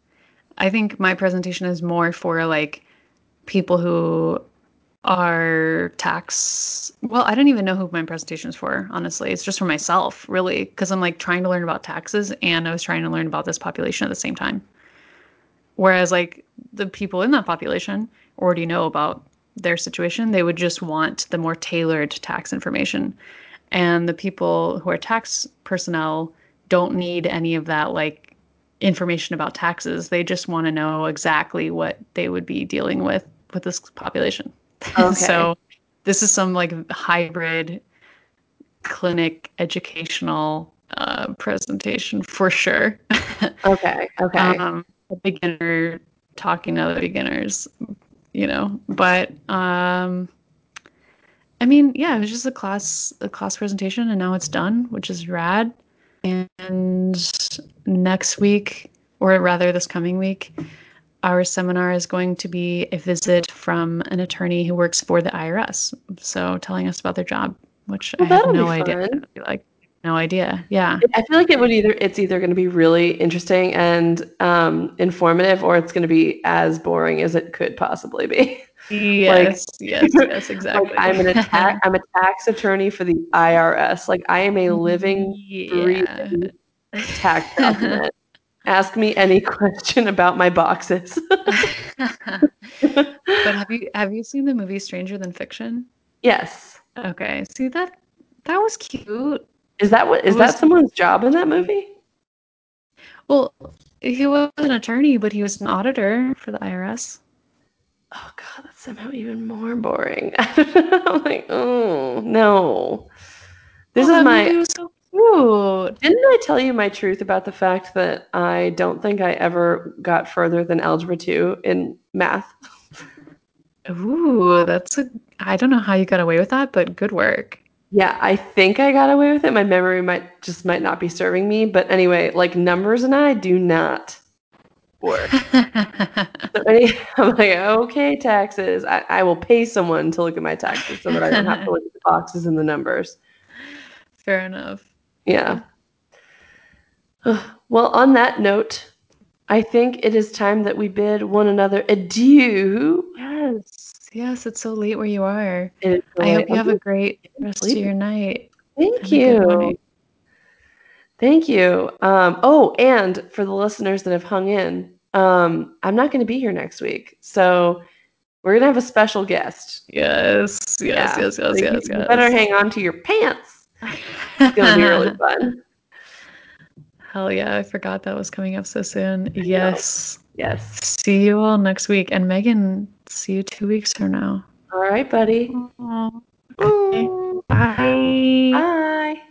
I think my presentation is more for like people who are tax. Well, I don't even know who my presentation is for. Honestly, it's just for myself, really, because I'm like trying to learn about taxes, and I was trying to learn about this population at the same time. Whereas like the people in that population already know about their situation. They would just want the more tailored tax information. And the people who are tax personnel don't need any of that like information about taxes. They just want to know exactly what they would be dealing with with this population. Okay. so this is some like hybrid clinic educational uh, presentation for sure. okay. Okay. Um, a beginner talking to other beginners, you know. But um, I mean, yeah, it was just a class a class presentation, and now it's done, which is rad. And next week, or rather this coming week, our seminar is going to be a visit from an attorney who works for the IRS. So telling us about their job, which well, I have no idea. Like no idea. Yeah. I feel like it would either it's either going to be really interesting and um, informative, or it's going to be as boring as it could possibly be. Yes, like, yes, yes, exactly. Like I'm an attack. I'm a tax attorney for the IRS. Like I am a living, yeah. tax document, Ask me any question about my boxes. but have you have you seen the movie Stranger Than Fiction? yes. Okay, see that that was cute. Is that what is was- that someone's job in that movie? Well, he was an attorney, but he was an auditor for the IRS. Oh god, that's somehow even more boring. I'm like, oh no. This Oh, is my so cute. Didn't I tell you my truth about the fact that I don't think I ever got further than algebra 2 in math? Ooh, that's a. I don't know how you got away with that, but good work. Yeah, I think I got away with it. My memory might just might not be serving me, but anyway, like numbers and I do not work. So any, I'm like, okay, taxes. I, I will pay someone to look at my taxes so that I don't have to look at the boxes and the numbers. Fair enough. Yeah. Well, on that note, I think it is time that we bid one another adieu. Yes, yes, it's so late where you are. It is I hope you have a great rest of your night. Thank and a good you. Thank you. Um, oh, and for the listeners that have hung in, um, I'm not going to be here next week. So we're going to have a special guest. Yes, yes, Yeah. yes, yes, So yes, yes. better hang on to your pants. It's going to be really fun. Hell yeah, I forgot that was coming up so soon. Yes. Yes. See you all next week. And Megan, see you two weeks from now. All right, buddy. Okay. Bye. Bye.